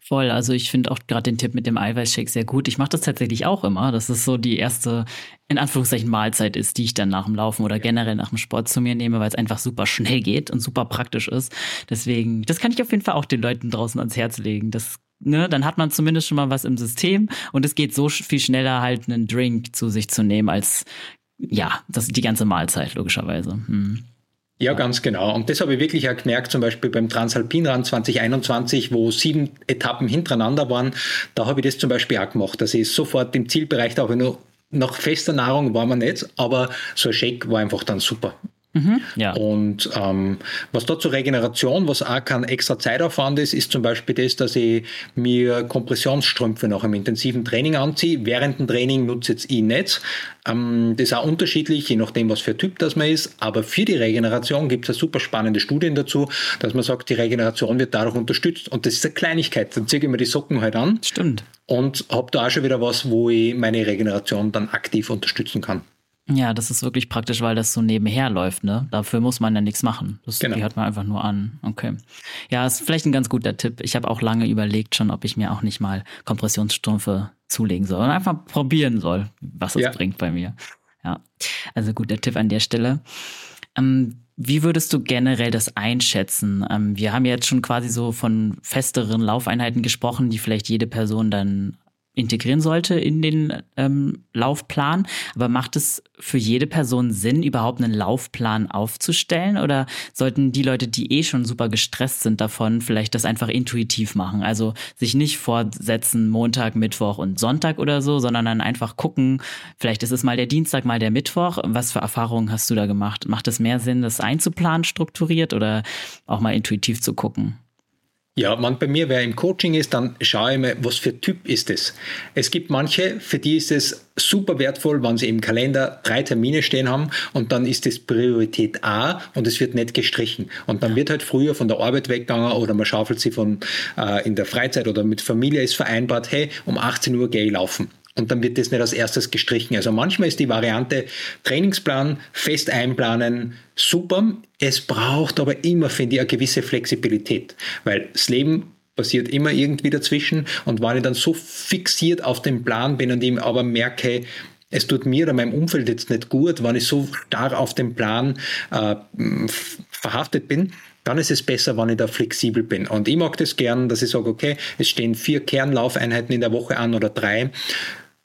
[SPEAKER 2] Voll, also ich finde auch gerade den Tipp mit dem Eiweißshake sehr gut. Ich mache das tatsächlich auch immer. Das ist so die erste, in Anführungszeichen, Mahlzeit ist, die ich dann nach dem Laufen oder generell nach dem Sport zu mir nehme, weil es einfach super schnell geht und super praktisch ist. Deswegen, das kann ich auf jeden Fall auch den Leuten draußen ans Herz legen. Das Ne, dann hat man zumindest schon mal was im System und es geht so viel schneller halt einen Drink zu sich zu nehmen als ja, das die ganze Mahlzeit, logischerweise. Hm.
[SPEAKER 1] Ja, ganz genau. Und das habe ich wirklich auch gemerkt, zum Beispiel beim Transalpinrand 2021, wo sieben Etappen hintereinander waren. Da habe ich das zum Beispiel auch gemacht, dass ich sofort im Zielbereich, habe ich nur nach fester Nahrung war man nicht, aber so ein Shake war einfach dann super. Mhm, ja. Und ähm, was da zur Regeneration, was auch kein extra Zeitaufwand ist, ist zum Beispiel das, dass ich mir Kompressionsstrümpfe nach einem intensiven Training anziehe. Während dem Training nutze ich jetzt ich nicht. Ähm, das ist auch unterschiedlich, je nachdem, was für Typ das man ist. Aber für die Regeneration gibt es super spannende Studien dazu, dass man sagt, die Regeneration wird dadurch unterstützt. Und das ist eine Kleinigkeit. Dann ziehe ich mir die Socken halt an.
[SPEAKER 2] Stimmt.
[SPEAKER 1] Und habe da auch schon wieder was, wo ich meine Regeneration dann aktiv unterstützen kann.
[SPEAKER 2] Ja, das ist wirklich praktisch, weil das so nebenher läuft, ne? Dafür muss man ja nichts machen. Das genau. hört man einfach nur an. Okay. Ja, ist vielleicht ein ganz guter Tipp. Ich habe auch lange überlegt schon, ob ich mir auch nicht mal Kompressionsstrümpfe zulegen soll und einfach probieren soll, was es ja. bringt bei mir. Ja, also guter Tipp an der Stelle. Ähm, wie würdest du generell das einschätzen? Ähm, wir haben jetzt schon quasi so von festeren Laufeinheiten gesprochen, die vielleicht jede Person dann integrieren sollte in den ähm, Laufplan. Aber macht es für jede Person Sinn, überhaupt einen Laufplan aufzustellen? Oder sollten die Leute, die eh schon super gestresst sind davon, vielleicht das einfach intuitiv machen? Also sich nicht fortsetzen Montag, Mittwoch und Sonntag oder so, sondern dann einfach gucken, vielleicht ist es mal der Dienstag, mal der Mittwoch. Was für Erfahrungen hast du da gemacht? Macht es mehr Sinn, das einzuplanen, strukturiert oder auch mal intuitiv zu gucken?
[SPEAKER 1] Ja, man bei mir, wer im Coaching ist, dann schaue ich mir, was für Typ ist es. Es gibt manche, für die ist es super wertvoll, wenn sie im Kalender drei Termine stehen haben und dann ist es Priorität A und es wird nicht gestrichen. Und dann wird halt früher von der Arbeit weggegangen oder man schaufelt sie von äh, in der Freizeit oder mit Familie ist vereinbart, hey, um 18 Uhr gehe ich laufen und dann wird das nicht als erstes gestrichen. Also manchmal ist die Variante Trainingsplan fest einplanen super. Es braucht aber immer, finde ich, eine gewisse Flexibilität, weil das Leben passiert immer irgendwie dazwischen und wenn ich dann so fixiert auf den Plan bin und ihm aber merke, es tut mir oder meinem Umfeld jetzt nicht gut, wenn ich so starr auf den Plan äh, verhaftet bin, dann ist es besser, wenn ich da flexibel bin. Und ich mag das gern, dass ich sage, okay, es stehen vier Kernlaufeinheiten in der Woche an oder drei.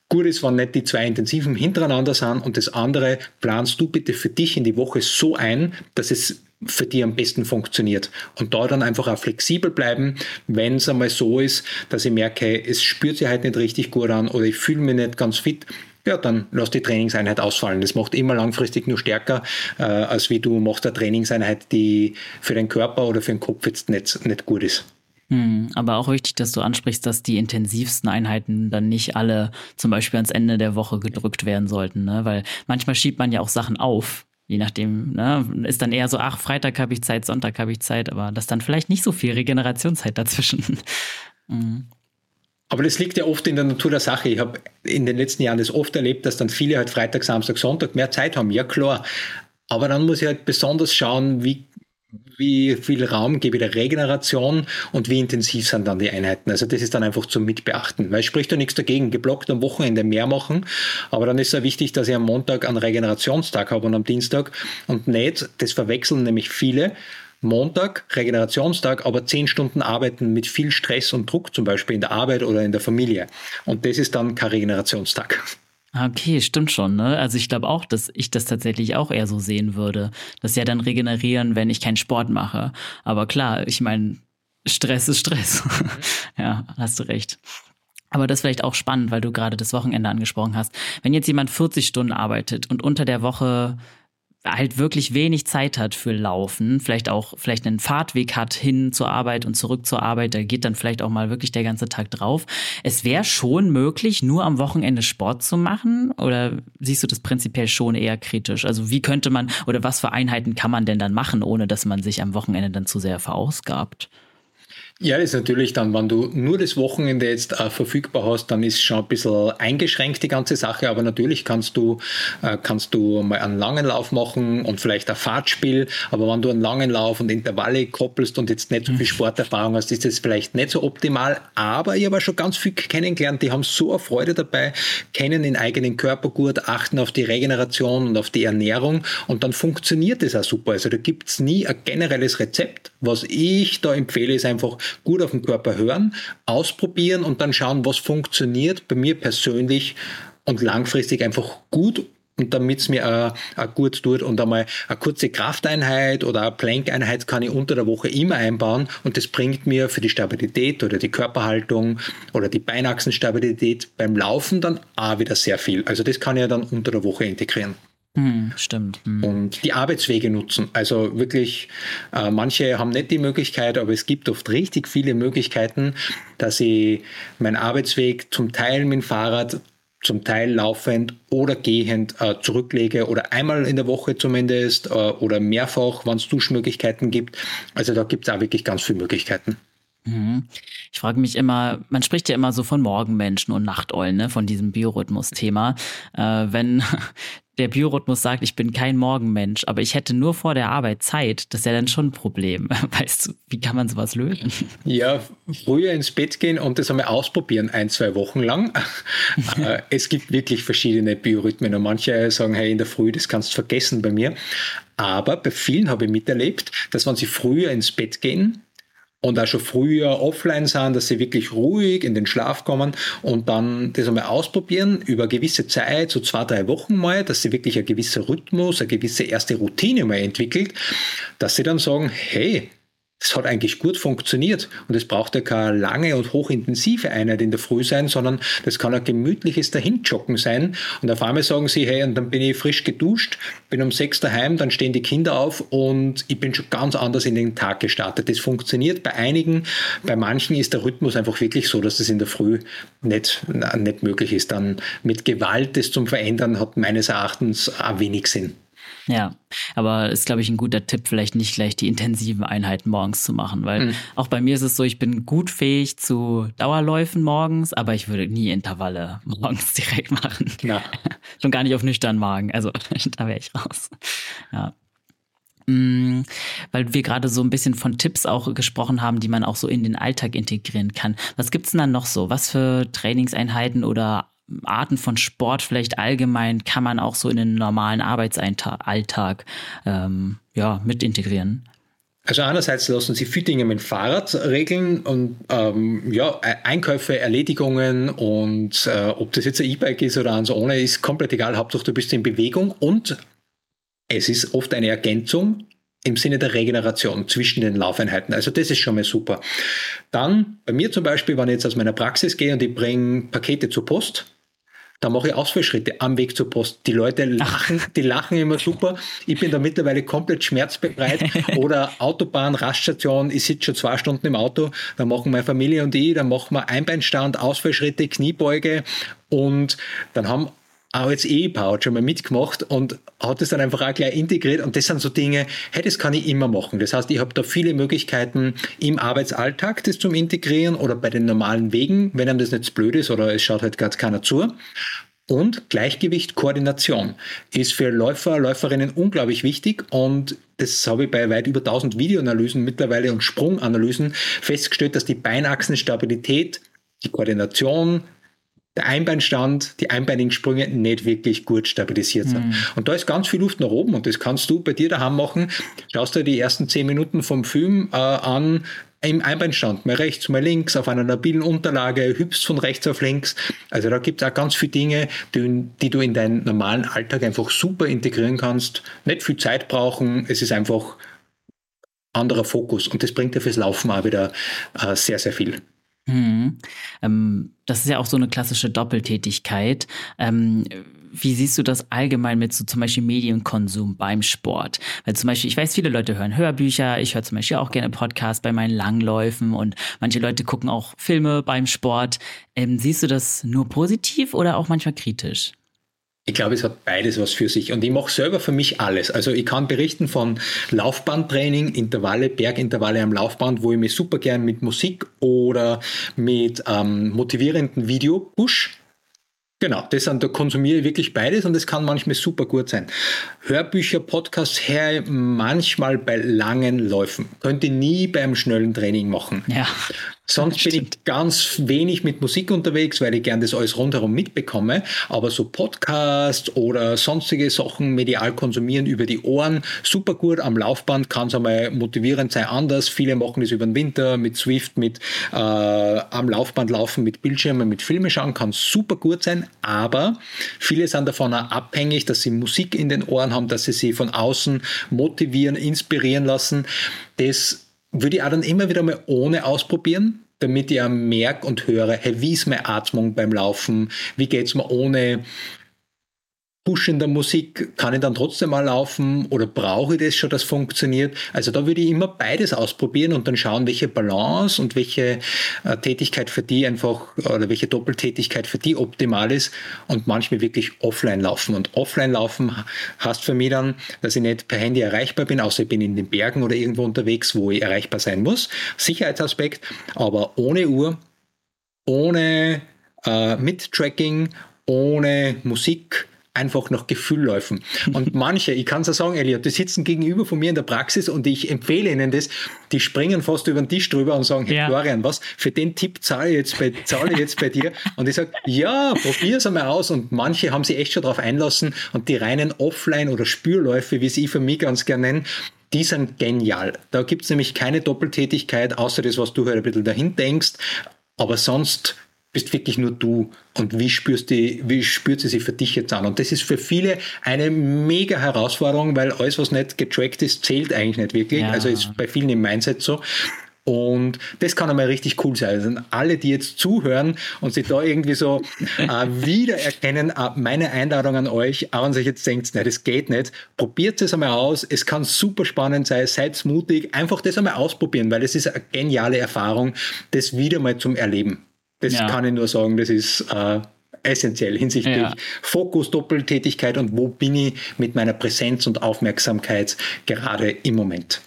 [SPEAKER 1] Gut ist, wenn nicht die zwei intensiven hintereinander sind und das andere planst du bitte für dich in die Woche so ein, dass es für dich am besten funktioniert. Und da dann einfach auch flexibel bleiben, wenn es einmal so ist, dass ich merke, es spürt sich halt nicht richtig gut an oder ich fühle mich nicht ganz fit, ja, dann lass die Trainingseinheit ausfallen. Das macht immer langfristig nur stärker, äh, als wie du machst eine Trainingseinheit, die für den Körper oder für den Kopf jetzt nicht, nicht gut ist.
[SPEAKER 2] Hm, aber auch wichtig, dass du ansprichst, dass die intensivsten Einheiten dann nicht alle zum Beispiel ans Ende der Woche gedrückt werden sollten, ne? weil manchmal schiebt man ja auch Sachen auf. Je nachdem, ne, ist dann eher so, ach, Freitag habe ich Zeit, Sonntag habe ich Zeit, aber das dann vielleicht nicht so viel Regenerationszeit dazwischen.
[SPEAKER 1] mhm. Aber das liegt ja oft in der Natur der Sache. Ich habe in den letzten Jahren das oft erlebt, dass dann viele halt Freitag, Samstag, Sonntag mehr Zeit haben. Ja, klar. Aber dann muss ich halt besonders schauen, wie wie viel Raum gebe ich der Regeneration und wie intensiv sind dann die Einheiten. Also das ist dann einfach zum Mitbeachten, weil es spricht ja nichts dagegen, geblockt am Wochenende mehr machen, aber dann ist es ja wichtig, dass ich am Montag einen Regenerationstag habe und am Dienstag und nicht, das verwechseln nämlich viele, Montag, Regenerationstag, aber zehn Stunden arbeiten mit viel Stress und Druck, zum Beispiel in der Arbeit oder in der Familie. Und das ist dann kein Regenerationstag.
[SPEAKER 2] Okay, stimmt schon. Ne? Also ich glaube auch, dass ich das tatsächlich auch eher so sehen würde. Das ja dann regenerieren, wenn ich keinen Sport mache. Aber klar, ich meine, Stress ist Stress. Ja, hast du recht. Aber das ist vielleicht auch spannend, weil du gerade das Wochenende angesprochen hast. Wenn jetzt jemand 40 Stunden arbeitet und unter der Woche halt wirklich wenig Zeit hat für Laufen, vielleicht auch vielleicht einen Fahrtweg hat hin zur Arbeit und zurück zur Arbeit, da geht dann vielleicht auch mal wirklich der ganze Tag drauf. Es wäre schon möglich, nur am Wochenende Sport zu machen oder siehst du das prinzipiell schon eher kritisch? Also wie könnte man oder was für Einheiten kann man denn dann machen, ohne dass man sich am Wochenende dann zu sehr verausgabt?
[SPEAKER 1] Ja, das ist natürlich dann, wenn du nur das Wochenende jetzt äh, verfügbar hast, dann ist schon ein bisschen eingeschränkt die ganze Sache, aber natürlich kannst du, äh, kannst du mal einen langen Lauf machen und vielleicht ein Fahrtspiel, aber wenn du einen langen Lauf und Intervalle koppelst und jetzt nicht so viel mhm. Sporterfahrung hast, ist das vielleicht nicht so optimal, aber ich habe schon ganz viel kennengelernt, die haben so eine Freude dabei, kennen den eigenen Körper gut, achten auf die Regeneration und auf die Ernährung und dann funktioniert das auch super. Also da gibt's nie ein generelles Rezept. Was ich da empfehle, ist einfach gut auf den Körper hören, ausprobieren und dann schauen, was funktioniert bei mir persönlich und langfristig einfach gut und damit es mir auch, auch gut tut und einmal eine kurze Krafteinheit oder eine Plankeinheit kann ich unter der Woche immer einbauen und das bringt mir für die Stabilität oder die Körperhaltung oder die Beinachsenstabilität beim Laufen dann auch wieder sehr viel. Also das kann ich dann unter der Woche integrieren.
[SPEAKER 2] Hm, stimmt. Hm.
[SPEAKER 1] Und die Arbeitswege nutzen. Also wirklich, äh, manche haben nicht die Möglichkeit, aber es gibt oft richtig viele Möglichkeiten, dass ich meinen Arbeitsweg zum Teil mit dem Fahrrad zum Teil laufend oder gehend äh, zurücklege oder einmal in der Woche zumindest äh, oder mehrfach, wenn es Duschmöglichkeiten gibt. Also da gibt es auch wirklich ganz viele Möglichkeiten.
[SPEAKER 2] Mhm. Ich frage mich immer, man spricht ja immer so von Morgenmenschen und Nachteulen, ne, von diesem Biorhythmus-Thema. Äh, wenn der Biorhythmus sagt, ich bin kein Morgenmensch, aber ich hätte nur vor der Arbeit Zeit, das ist ja dann schon ein Problem. Weißt du, wie kann man sowas lösen?
[SPEAKER 1] Ja, früher ins Bett gehen und das einmal ausprobieren, ein, zwei Wochen lang. Äh, es gibt wirklich verschiedene Biorhythmen und manche sagen, hey, in der Früh, das kannst du vergessen bei mir. Aber bei vielen habe ich miterlebt, dass wenn sie früher ins Bett gehen, und auch schon früher offline sind, dass sie wirklich ruhig in den Schlaf kommen und dann das einmal ausprobieren über gewisse Zeit, so zwei, drei Wochen mal, dass sie wirklich ein gewisser Rhythmus, eine gewisse erste Routine mal entwickelt, dass sie dann sagen, hey, das hat eigentlich gut funktioniert. Und es braucht ja keine lange und hochintensive Einheit in der Früh sein, sondern das kann ein gemütliches Dahinjoggen sein. Und auf einmal sagen sie, hey, und dann bin ich frisch geduscht, bin um sechs daheim, dann stehen die Kinder auf und ich bin schon ganz anders in den Tag gestartet. Das funktioniert bei einigen, bei manchen ist der Rhythmus einfach wirklich so, dass das in der Früh nicht, nicht möglich ist. Dann mit Gewalt das zum Verändern hat meines Erachtens auch wenig Sinn.
[SPEAKER 2] Ja, aber ist, glaube ich, ein guter Tipp, vielleicht nicht gleich die intensiven Einheiten morgens zu machen, weil mhm. auch bei mir ist es so, ich bin gut fähig zu Dauerläufen morgens, aber ich würde nie Intervalle morgens direkt machen. Ja. Schon gar nicht auf nüchternen Magen. Also da wäre ich raus. Ja. Mm, weil wir gerade so ein bisschen von Tipps auch gesprochen haben, die man auch so in den Alltag integrieren kann. Was gibt's denn dann noch so? Was für Trainingseinheiten oder Arten von Sport vielleicht allgemein kann man auch so in den normalen Arbeitsalltag ähm, ja, mit integrieren?
[SPEAKER 1] Also einerseits lassen sie viele Dinge mit Fahrrad regeln und ähm, ja, Einkäufe, Erledigungen und äh, ob das jetzt ein E-Bike ist oder eins ohne, ist komplett egal. Hauptsache du bist in Bewegung und es ist oft eine Ergänzung im Sinne der Regeneration zwischen den Laufeinheiten. Also das ist schon mal super. Dann bei mir zum Beispiel, wenn ich jetzt aus meiner Praxis gehe und ich bringe Pakete zur Post, da mache ich Ausfallschritte am Weg zur Post. Die Leute lachen, die lachen immer super. Ich bin da mittlerweile komplett schmerzbereit. Oder Autobahn, Raststation, ich sitze schon zwei Stunden im Auto, da machen meine Familie und ich, dann machen wir Einbeinstand, Ausfallschritte, Kniebeuge und dann haben als Ehepaar hat schon mal mitgemacht und hat es dann einfach auch gleich integriert. Und das sind so Dinge, hey, das kann ich immer machen. Das heißt, ich habe da viele Möglichkeiten im Arbeitsalltag, das zum Integrieren oder bei den normalen Wegen, wenn einem das nicht blöd ist oder es schaut halt gerade keiner zu. Und Gleichgewicht, Koordination ist für Läufer, Läuferinnen unglaublich wichtig und das habe ich bei weit über 1000 Videoanalysen mittlerweile und Sprunganalysen festgestellt, dass die Beinachsenstabilität, die Koordination, der Einbeinstand, die einbeinigen Sprünge nicht wirklich gut stabilisiert sind. Mhm. Und da ist ganz viel Luft nach oben und das kannst du bei dir daheim machen. Schaust dir die ersten zehn Minuten vom Film äh, an, im Einbeinstand, mal rechts, mal links, auf einer labilen Unterlage, hüpfst von rechts auf links. Also da gibt es auch ganz viele Dinge, die, die, du in deinen normalen Alltag einfach super integrieren kannst. Nicht viel Zeit brauchen, es ist einfach anderer Fokus und das bringt dir fürs Laufen auch wieder äh, sehr, sehr viel.
[SPEAKER 2] Mhm. Ähm, das ist ja auch so eine klassische Doppeltätigkeit. Ähm, wie siehst du das allgemein mit so zum Beispiel Medienkonsum beim Sport? Weil zum Beispiel, ich weiß, viele Leute hören Hörbücher, ich höre zum Beispiel auch gerne Podcasts bei meinen Langläufen und manche Leute gucken auch Filme beim Sport. Ähm, siehst du das nur positiv oder auch manchmal kritisch?
[SPEAKER 1] Ich glaube, es hat beides was für sich. Und ich mache selber für mich alles. Also ich kann berichten von Laufbandtraining, Intervalle, Bergintervalle am Laufband, wo ich mich super gern mit Musik oder mit ähm, motivierenden Video push. Genau, das sind, da konsumiere ich wirklich beides und das kann manchmal super gut sein. Hörbücher, Podcasts her manchmal bei langen Läufen. Könnte nie beim schnellen Training machen.
[SPEAKER 2] Ja.
[SPEAKER 1] Sonst bin ich ganz wenig mit Musik unterwegs, weil ich gern das alles rundherum mitbekomme. Aber so Podcast oder sonstige Sachen medial konsumieren über die Ohren, super gut. Am Laufband kann es einmal motivierend sein, anders. Viele machen das über den Winter mit Swift, mit äh, am Laufband laufen, mit Bildschirmen, mit Filme schauen, kann super gut sein. Aber viele sind davon auch abhängig, dass sie Musik in den Ohren haben, dass sie sich von außen motivieren, inspirieren lassen. Das würde ich auch dann immer wieder mal ohne ausprobieren, damit ich auch merke und höre, hey, wie ist meine Atmung beim Laufen? Wie geht es mir ohne pushender Musik kann ich dann trotzdem mal laufen oder brauche ich das schon, dass funktioniert? Also da würde ich immer beides ausprobieren und dann schauen, welche Balance und welche äh, Tätigkeit für die einfach oder welche Doppeltätigkeit für die optimal ist und manchmal wirklich offline laufen. Und offline laufen heißt für mich dann, dass ich nicht per Handy erreichbar bin, außer ich bin in den Bergen oder irgendwo unterwegs, wo ich erreichbar sein muss. Sicherheitsaspekt, aber ohne Uhr, ohne äh, mit Tracking, ohne Musik, einfach nach Gefühl laufen. Und manche, ich kann es ja sagen, Elliot, die sitzen gegenüber von mir in der Praxis und ich empfehle ihnen das, die springen fast über den Tisch drüber und sagen, hey ja. Florian, was, für den Tipp zahle ich jetzt bei, zahle ich jetzt bei dir? Und ich sage, ja, probier es einmal aus. Und manche haben sich echt schon darauf einlassen und die reinen Offline- oder Spürläufe, wie sie für mich ganz gerne nennen, die sind genial. Da gibt es nämlich keine Doppeltätigkeit, außer das, was du halt ein bisschen dahin denkst. Aber sonst bist wirklich nur du und wie spürst die, wie spürt sie sich für dich jetzt an? Und das ist für viele eine mega Herausforderung, weil alles, was nicht getrackt ist, zählt eigentlich nicht wirklich. Ja. Also ist bei vielen im Mindset so. Und das kann einmal richtig cool sein. Also alle, die jetzt zuhören und sich da irgendwie so äh, wiedererkennen, äh, meine Einladung an euch, auch wenn sich jetzt denkt, nein, das geht nicht, probiert es einmal aus. Es kann super spannend sein, seid mutig, einfach das einmal ausprobieren, weil es ist eine geniale Erfahrung, das wieder mal zum Erleben. Das ja. kann ich nur sagen, das ist äh, essentiell hinsichtlich ja. Fokus, Doppeltätigkeit und wo bin ich mit meiner Präsenz und Aufmerksamkeit gerade im Moment.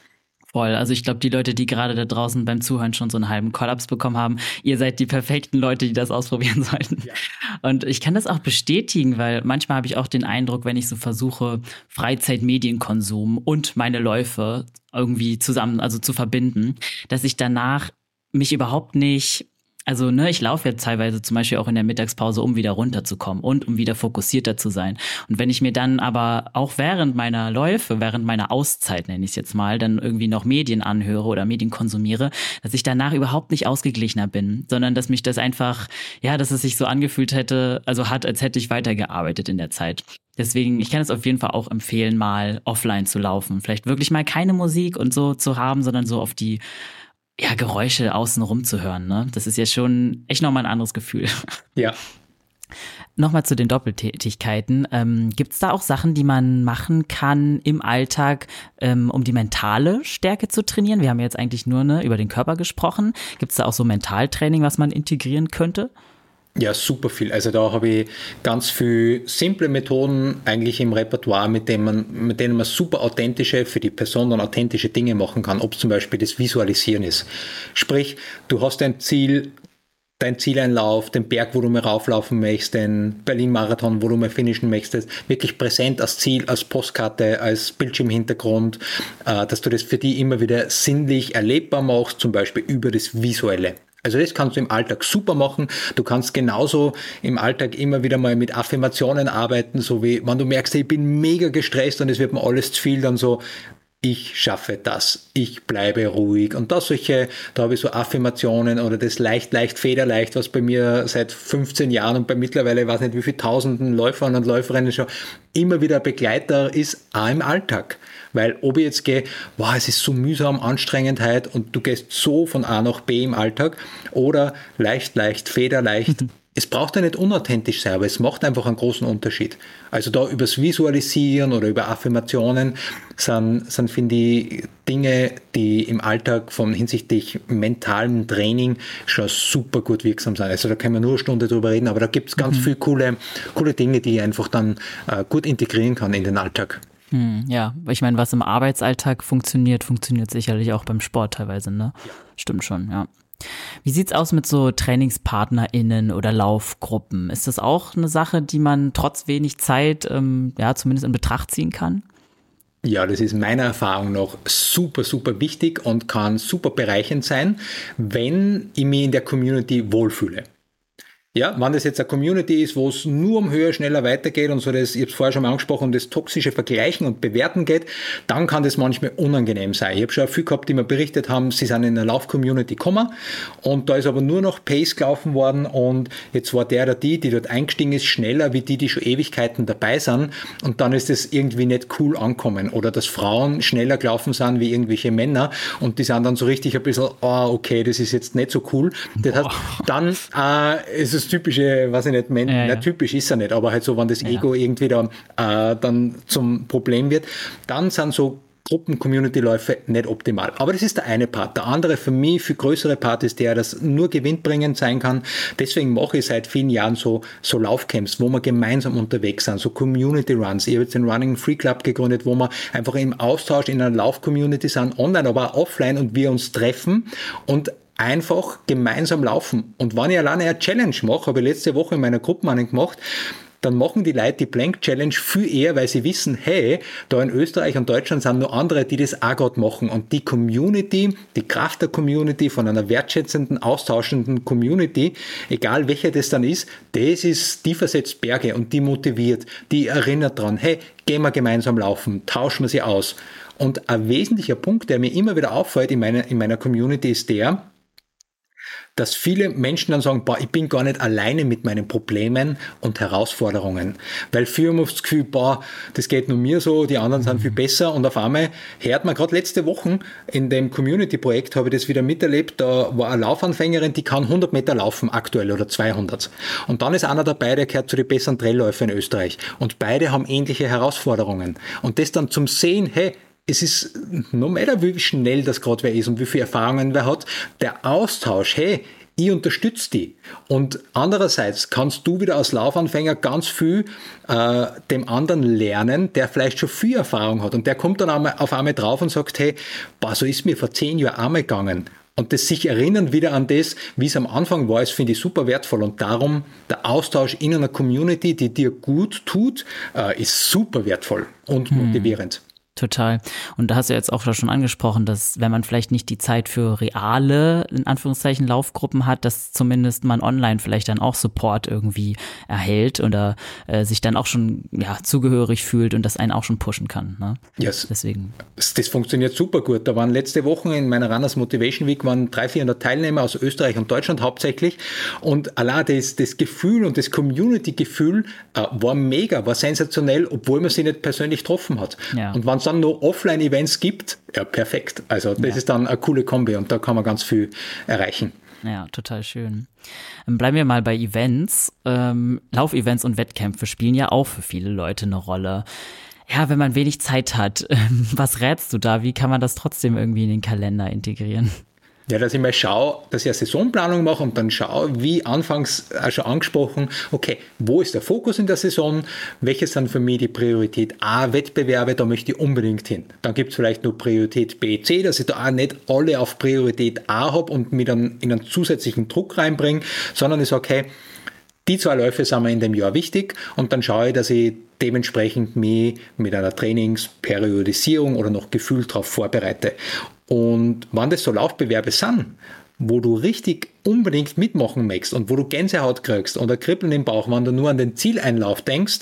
[SPEAKER 2] Voll. Also ich glaube, die Leute, die gerade da draußen beim Zuhören schon so einen halben Kollaps bekommen haben, ihr seid die perfekten Leute, die das ausprobieren sollten. Ja. Und ich kann das auch bestätigen, weil manchmal habe ich auch den Eindruck, wenn ich so versuche, Freizeitmedienkonsum und meine Läufe irgendwie zusammen, also zu verbinden, dass ich danach mich überhaupt nicht also, ne, ich laufe jetzt teilweise zum Beispiel auch in der Mittagspause, um wieder runterzukommen und um wieder fokussierter zu sein. Und wenn ich mir dann aber auch während meiner Läufe, während meiner Auszeit, nenne ich es jetzt mal, dann irgendwie noch Medien anhöre oder Medien konsumiere, dass ich danach überhaupt nicht ausgeglichener bin, sondern dass mich das einfach, ja, dass es sich so angefühlt hätte, also hat, als hätte ich weitergearbeitet in der Zeit. Deswegen, ich kann es auf jeden Fall auch empfehlen, mal offline zu laufen. Vielleicht wirklich mal keine Musik und so zu haben, sondern so auf die ja, Geräusche außenrum zu hören. Ne? Das ist ja schon echt nochmal ein anderes Gefühl.
[SPEAKER 1] Ja.
[SPEAKER 2] Nochmal zu den Doppeltätigkeiten. Ähm, Gibt es da auch Sachen, die man machen kann im Alltag, ähm, um die mentale Stärke zu trainieren? Wir haben jetzt eigentlich nur ne, über den Körper gesprochen. Gibt es da auch so Mentaltraining, was man integrieren könnte?
[SPEAKER 1] Ja, super viel. Also da habe ich ganz viele simple Methoden eigentlich im Repertoire, mit denen man, mit denen man super authentische, für die Person dann authentische Dinge machen kann, ob zum Beispiel das Visualisieren ist. Sprich, du hast ein Ziel, dein Zieleinlauf, den Berg, wo du mal rauflaufen möchtest, den Berlin-Marathon, wo du mal finishen möchtest, wirklich präsent als Ziel, als Postkarte, als Bildschirmhintergrund, äh, dass du das für die immer wieder sinnlich erlebbar machst, zum Beispiel über das Visuelle. Also das kannst du im Alltag super machen. Du kannst genauso im Alltag immer wieder mal mit Affirmationen arbeiten, so wie wenn du merkst, ich bin mega gestresst und es wird mir alles zu viel, dann so, ich schaffe das, ich bleibe ruhig. Und da solche, da habe ich so Affirmationen oder das leicht, leicht, federleicht, was bei mir seit 15 Jahren und bei mittlerweile, weiß nicht wie viele tausenden Läufern und Läuferinnen schon immer wieder Begleiter ist, auch im Alltag. Weil ob ich jetzt gehe, wow, es ist so mühsam, Anstrengendheit und du gehst so von A nach B im Alltag oder leicht, leicht, federleicht, es braucht ja nicht unauthentisch sein, aber es macht einfach einen großen Unterschied. Also da übers Visualisieren oder über Affirmationen sind, sind finde ich, Dinge, die im Alltag von hinsichtlich mentalem Training schon super gut wirksam sind. Also da können wir nur eine Stunde drüber reden, aber da gibt es ganz mhm. viele coole, coole Dinge, die ich einfach dann äh, gut integrieren kann in den Alltag.
[SPEAKER 2] Hm, ja, ich meine, was im Arbeitsalltag funktioniert, funktioniert sicherlich auch beim Sport teilweise, ne? Ja. Stimmt schon, ja. Wie sieht's aus mit so TrainingspartnerInnen oder Laufgruppen? Ist das auch eine Sache, die man trotz wenig Zeit, ähm, ja, zumindest in Betracht ziehen kann?
[SPEAKER 1] Ja, das ist meiner Erfahrung nach super, super wichtig und kann super bereichend sein, wenn ich mich in der Community wohlfühle. Ja, wenn das jetzt eine Community ist, wo es nur um höher, schneller weitergeht und so das, ich habe es vorher schon mal angesprochen, um das toxische Vergleichen und Bewerten geht, dann kann das manchmal unangenehm sein. Ich habe schon viel gehabt, die mir berichtet haben, sie sind in einer Lauf-Community gekommen und da ist aber nur noch Pace gelaufen worden und jetzt war der oder die, die dort eingestiegen ist, schneller wie die, die schon Ewigkeiten dabei sind und dann ist das irgendwie nicht cool ankommen oder dass Frauen schneller gelaufen sind wie irgendwelche Männer und die sind dann so richtig ein bisschen, oh, okay, das ist jetzt nicht so cool. Das heißt, dann äh, ist es das typische, was ich nicht, Men ja, ja. typisch ist er nicht, aber halt so, wenn das Ego irgendwie da, äh, dann zum Problem wird, dann sind so Gruppen-Community-Läufe nicht optimal. Aber das ist der eine Part. Der andere für mich, viel größere Part ist der, dass nur gewinnbringend sein kann. Deswegen mache ich seit vielen Jahren so, so Laufcamps, wo wir gemeinsam unterwegs sind, so Community-Runs. Ich habe jetzt den Running Free Club gegründet, wo wir einfach im Austausch in einer Lauf-Community sind, online, aber auch offline und wir uns treffen und einfach gemeinsam laufen. Und wenn ich alleine eine Challenge mache, habe ich letzte Woche in meiner Gruppe einen gemacht, dann machen die Leute die Blank Challenge viel eher, weil sie wissen, hey, da in Österreich und Deutschland sind nur andere, die das auch gerade machen. Und die Community, die Kraft der Community, von einer wertschätzenden, austauschenden Community, egal welcher das dann ist, das ist, die versetzt Berge und die motiviert, die erinnert dran, hey, gehen wir gemeinsam laufen, tauschen wir sie aus. Und ein wesentlicher Punkt, der mir immer wieder auffällt in meiner, in meiner Community, ist der, dass viele Menschen dann sagen, boah, ich bin gar nicht alleine mit meinen Problemen und Herausforderungen. Weil viele haben das Gefühl, boah, das geht nur mir so, die anderen sind viel besser und auf einmal hört man gerade letzte Wochen in dem Community-Projekt habe ich das wieder miterlebt, da war eine Laufanfängerin, die kann 100 Meter laufen aktuell oder 200. Und dann ist einer dabei, der gehört zu den besseren Trailläufen in Österreich. Und beide haben ähnliche Herausforderungen. Und das dann zum Sehen, hey, es ist no matter wie schnell das gerade wer ist und wie viele Erfahrungen wer hat, der Austausch, hey, ich unterstütze die. Und andererseits kannst du wieder als Laufanfänger ganz viel äh, dem anderen lernen, der vielleicht schon viel Erfahrung hat. Und der kommt dann einmal, auf einmal drauf und sagt, hey, boah, so ist mir vor zehn Jahren einmal gegangen. Und das sich erinnern wieder an das, wie es am Anfang war, ist, finde ich super wertvoll. Und darum, der Austausch in einer Community, die dir gut tut, äh, ist super wertvoll und hm. motivierend.
[SPEAKER 2] Total. Und da hast du jetzt auch schon angesprochen, dass wenn man vielleicht nicht die Zeit für reale, in Anführungszeichen, Laufgruppen hat, dass zumindest man online vielleicht dann auch Support irgendwie erhält oder äh, sich dann auch schon ja, zugehörig fühlt und das einen auch schon pushen kann. Ne?
[SPEAKER 1] Yes. Deswegen. Das, funktioniert super gut. Da waren letzte Woche in meiner Runners Motivation Week waren 300, 400 Teilnehmer aus Österreich und Deutschland hauptsächlich. Und allein das, das Gefühl und das Community-Gefühl äh, war mega, war sensationell, obwohl man sie nicht persönlich getroffen hat. Ja. Und es dann noch Offline-Events gibt, ja, perfekt. Also das ja. ist dann eine coole Kombi und da kann man ganz viel erreichen.
[SPEAKER 2] Ja, total schön. Bleiben wir mal bei Events. Ähm, Laufevents und Wettkämpfe spielen ja auch für viele Leute eine Rolle. Ja, wenn man wenig Zeit hat, was rätst du da? Wie kann man das trotzdem irgendwie in den Kalender integrieren?
[SPEAKER 1] Ja, dass ich mal schaue, dass ich eine Saisonplanung mache und dann schaue, wie anfangs schon angesprochen, okay, wo ist der Fokus in der Saison? Welche sind für mich die Priorität A Wettbewerbe? Da möchte ich unbedingt hin. Dann gibt es vielleicht nur Priorität B, C, dass ich da auch nicht alle auf Priorität A habe und mich dann in einen zusätzlichen Druck reinbringe, sondern ich sage, okay, die zwei Läufe sind mir in dem Jahr wichtig und dann schaue ich, dass ich dementsprechend mich mit einer Trainingsperiodisierung oder noch gefühlt darauf vorbereite. Und wann das so Laufbewerbe sind, wo du richtig unbedingt mitmachen möchtest und wo du Gänsehaut kriegst oder Kribbeln im Bauch, wenn du nur an den Zieleinlauf denkst,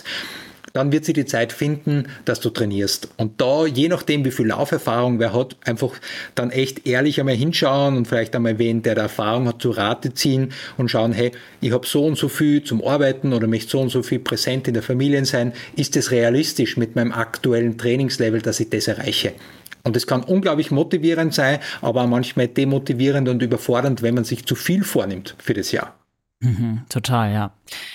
[SPEAKER 1] dann wird sie die Zeit finden, dass du trainierst. Und da, je nachdem, wie viel Lauferfahrung wer hat, einfach dann echt ehrlich einmal hinschauen und vielleicht einmal wen, der da Erfahrung hat, zu Rate ziehen und schauen, hey, ich habe so und so viel zum Arbeiten oder möchte so und so viel präsent in der Familie sein. Ist es realistisch mit meinem aktuellen Trainingslevel, dass ich das erreiche? Und es kann unglaublich motivierend sein, aber manchmal demotivierend und überfordernd, wenn man sich zu viel vornimmt für das Jahr.
[SPEAKER 2] Mhm, total, ja.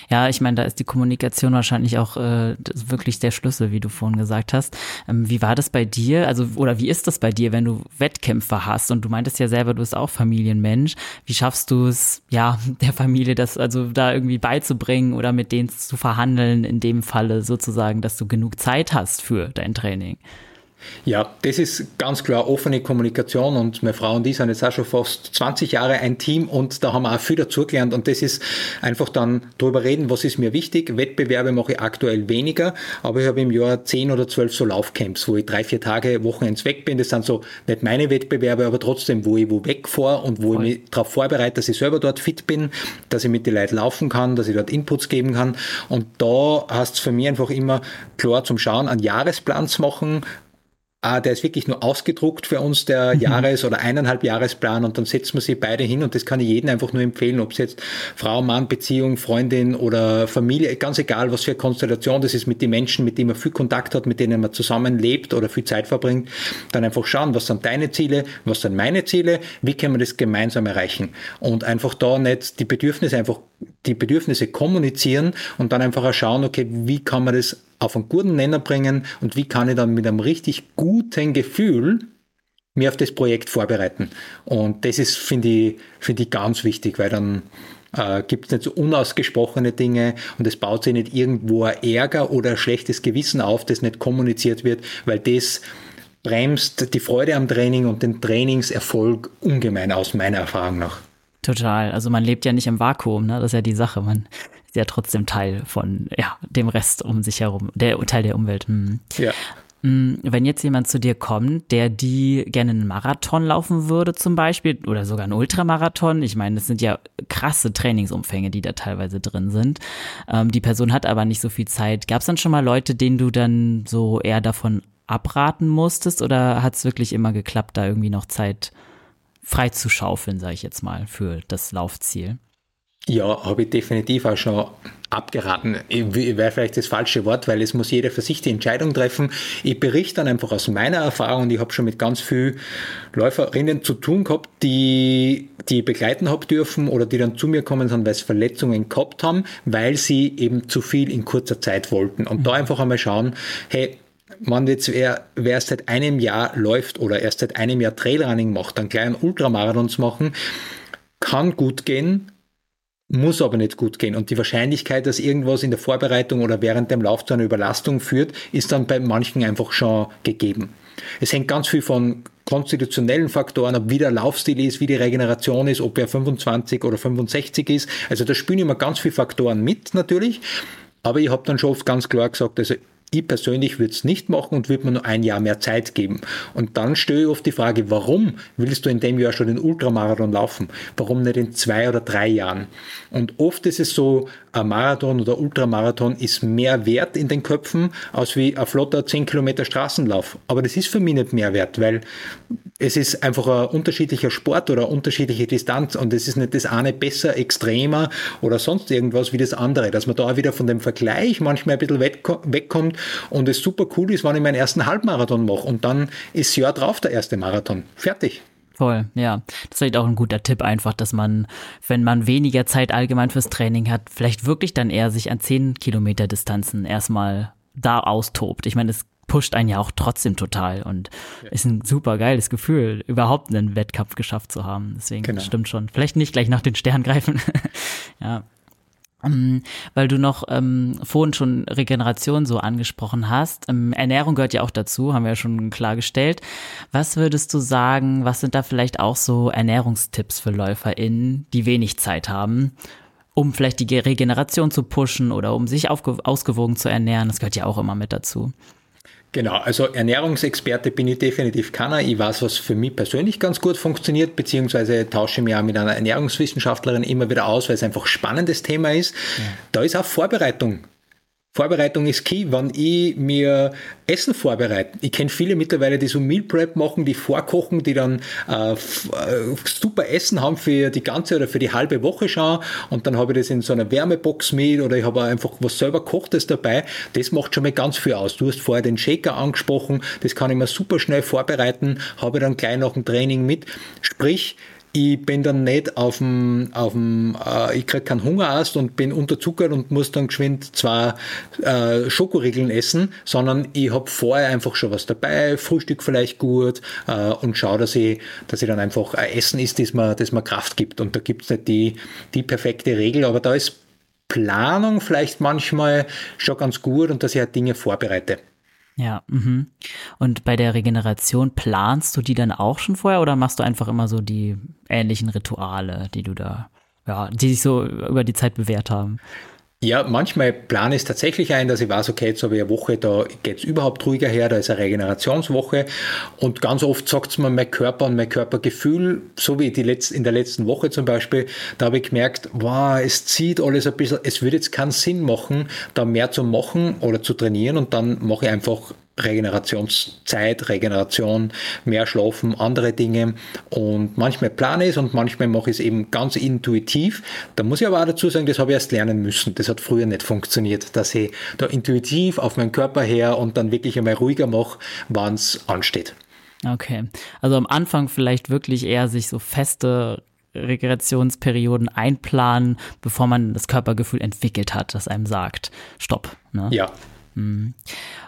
[SPEAKER 2] Ja, ich meine, da ist die Kommunikation wahrscheinlich auch äh, wirklich der Schlüssel, wie du vorhin gesagt hast. Ähm, wie war das bei dir? Also, oder wie ist das bei dir, wenn du Wettkämpfer hast? Und du meintest ja selber, du bist auch Familienmensch. Wie schaffst du es, ja, der Familie das also da irgendwie beizubringen oder mit denen zu verhandeln, in dem Falle sozusagen, dass du genug Zeit hast für dein Training?
[SPEAKER 1] Ja, das ist ganz klar offene Kommunikation und meine Frau und ich sind jetzt auch schon fast 20 Jahre ein Team und da haben wir auch viel dazugelernt und das ist einfach dann darüber reden, was ist mir wichtig. Wettbewerbe mache ich aktuell weniger, aber ich habe im Jahr 10 oder 12 so Laufcamps, wo ich drei, vier Tage Wochenends weg bin. Das sind so nicht meine Wettbewerbe, aber trotzdem, wo ich wo wegfahre und wo Voll. ich mich darauf vorbereite, dass ich selber dort fit bin, dass ich mit den Leuten laufen kann, dass ich dort Inputs geben kann und da hast es für mich einfach immer klar zum Schauen, einen Jahresplan zu machen, Ah, der ist wirklich nur ausgedruckt für uns, der mhm. Jahres- oder eineinhalb Jahresplan und dann setzen wir sie beide hin und das kann ich jedem einfach nur empfehlen, ob es jetzt Frau, Mann, Beziehung, Freundin oder Familie, ganz egal, was für eine Konstellation das ist mit den Menschen, mit denen man viel Kontakt hat, mit denen man zusammenlebt oder viel Zeit verbringt, dann einfach schauen, was sind deine Ziele, was sind meine Ziele, wie können wir das gemeinsam erreichen und einfach da nicht die Bedürfnisse einfach die Bedürfnisse kommunizieren und dann einfach schauen, okay, wie kann man das auf einen guten Nenner bringen und wie kann ich dann mit einem richtig guten Gefühl mir auf das Projekt vorbereiten. Und das ist, finde ich, finde ich ganz wichtig, weil dann äh, gibt es nicht so unausgesprochene Dinge und es baut sich nicht irgendwo ein Ärger oder ein schlechtes Gewissen auf, das nicht kommuniziert wird, weil das bremst die Freude am Training und den Trainingserfolg ungemein aus, meiner Erfahrung nach.
[SPEAKER 2] Total. Also man lebt ja nicht im Vakuum, ne? Das ist ja die Sache. Man ist ja trotzdem Teil von ja, dem Rest um sich herum, der Teil der Umwelt. Hm. Ja. Hm, wenn jetzt jemand zu dir kommt, der die gerne einen Marathon laufen würde, zum Beispiel, oder sogar einen Ultramarathon, ich meine, das sind ja krasse Trainingsumfänge, die da teilweise drin sind. Ähm, die Person hat aber nicht so viel Zeit. Gab es dann schon mal Leute, denen du dann so eher davon abraten musstest, oder hat es wirklich immer geklappt, da irgendwie noch Zeit freizuschaufeln, sage ich jetzt mal, für das Laufziel?
[SPEAKER 1] Ja, habe ich definitiv auch schon abgeraten. Wäre vielleicht das falsche Wort, weil es muss jeder für sich die Entscheidung treffen. Ich berichte dann einfach aus meiner Erfahrung und ich habe schon mit ganz vielen Läuferinnen zu tun gehabt, die, die begleiten habe dürfen oder die dann zu mir kommen sind, weil sie Verletzungen gehabt haben, weil sie eben zu viel in kurzer Zeit wollten. Und mhm. da einfach einmal schauen, hey, wenn jetzt wer, wer erst seit einem Jahr läuft oder erst seit einem Jahr Trailrunning macht, dann kleinen Ultramarathons machen, kann gut gehen, muss aber nicht gut gehen. Und die Wahrscheinlichkeit, dass irgendwas in der Vorbereitung oder während dem Lauf zu einer Überlastung führt, ist dann bei manchen einfach schon gegeben. Es hängt ganz viel von konstitutionellen Faktoren ab, wie der Laufstil ist, wie die Regeneration ist, ob er 25 oder 65 ist. Also da spielen immer ganz viele Faktoren mit natürlich. Aber ich habe dann schon oft ganz klar gesagt, also ich persönlich würde es nicht machen und würde mir nur ein Jahr mehr Zeit geben. Und dann stelle ich oft die Frage, warum willst du in dem Jahr schon den Ultramarathon laufen? Warum nicht in zwei oder drei Jahren? Und oft ist es so, ein Marathon oder Ultramarathon ist mehr wert in den Köpfen als wie ein flotter 10 Kilometer Straßenlauf. Aber das ist für mich nicht mehr wert, weil es ist einfach ein unterschiedlicher Sport oder eine unterschiedliche Distanz und es ist nicht das eine besser, extremer oder sonst irgendwas wie das andere. Dass man da wieder von dem Vergleich manchmal ein bisschen wegkommt und es super cool ist, wenn ich meinen ersten Halbmarathon mache und dann ist Jahr drauf der erste Marathon. Fertig.
[SPEAKER 2] Voll, ja. Das ist vielleicht auch ein guter Tipp einfach, dass man, wenn man weniger Zeit allgemein fürs Training hat, vielleicht wirklich dann eher sich an 10 Kilometer Distanzen erstmal da austobt. Ich meine, es pusht einen ja auch trotzdem total und ja. ist ein super geiles Gefühl, überhaupt einen Wettkampf geschafft zu haben. Deswegen genau. stimmt schon. Vielleicht nicht gleich nach den Sternen greifen. ja. Ähm, weil du noch ähm, vorhin schon Regeneration so angesprochen hast. Ähm, Ernährung gehört ja auch dazu, haben wir ja schon klargestellt. Was würdest du sagen, was sind da vielleicht auch so Ernährungstipps für LäuferInnen, die wenig Zeit haben, um vielleicht die Regeneration zu pushen oder um sich ausgewogen zu ernähren? Das gehört ja auch immer mit dazu.
[SPEAKER 1] Genau, also Ernährungsexperte bin ich definitiv keiner. Ich weiß, was für mich persönlich ganz gut funktioniert, beziehungsweise tausche mich auch mit einer Ernährungswissenschaftlerin immer wieder aus, weil es einfach ein spannendes Thema ist. Ja. Da ist auch Vorbereitung Vorbereitung ist key, wenn ich mir Essen vorbereite. Ich kenne viele mittlerweile, die so Meal Prep machen, die vorkochen, die dann äh, äh, super Essen haben für die ganze oder für die halbe Woche schon und dann habe ich das in so einer Wärmebox mit oder ich habe einfach was selber kochtes dabei. Das macht schon mal ganz viel aus. Du hast vorher den Shaker angesprochen, das kann ich mir super schnell vorbereiten, habe dann gleich nach dem Training mit. Sprich, ich bin dann nicht auf dem, auf dem äh, ich kriege keinen Hungerast und bin unterzuckert und muss dann geschwind zwei äh, Schokoriegeln essen, sondern ich habe vorher einfach schon was dabei, Frühstück vielleicht gut äh, und schaue, dass ich, dass ich dann einfach ein Essen ist, das mir, das mir Kraft gibt. Und da gibt es nicht die, die perfekte Regel, aber da ist Planung vielleicht manchmal schon ganz gut und dass ich halt Dinge vorbereite.
[SPEAKER 2] Ja, mhm. und bei der Regeneration planst du die dann auch schon vorher oder machst du einfach immer so die ähnlichen Rituale, die du da, ja, die sich so über die Zeit bewährt haben?
[SPEAKER 1] Ja, manchmal plane ich es tatsächlich ein, dass ich weiß, okay, jetzt habe ich eine Woche, da geht es überhaupt ruhiger her, da ist eine Regenerationswoche. Und ganz oft sagt es mir mein Körper und mein Körpergefühl, so wie die Letz-, in der letzten Woche zum Beispiel, da habe ich gemerkt, wow, es zieht alles ein bisschen, es würde jetzt keinen Sinn machen, da mehr zu machen oder zu trainieren und dann mache ich einfach Regenerationszeit, Regeneration, mehr schlafen, andere Dinge. Und manchmal plane ich es und manchmal mache ich es eben ganz intuitiv. Da muss ich aber auch dazu sagen, das habe ich erst lernen müssen. Das hat früher nicht funktioniert, dass ich da intuitiv auf meinen Körper her und dann wirklich einmal ruhiger mache, wann es ansteht.
[SPEAKER 2] Okay. Also am Anfang vielleicht wirklich eher sich so feste Regenerationsperioden einplanen, bevor man das Körpergefühl entwickelt hat, das einem sagt, stopp.
[SPEAKER 1] Ne? Ja.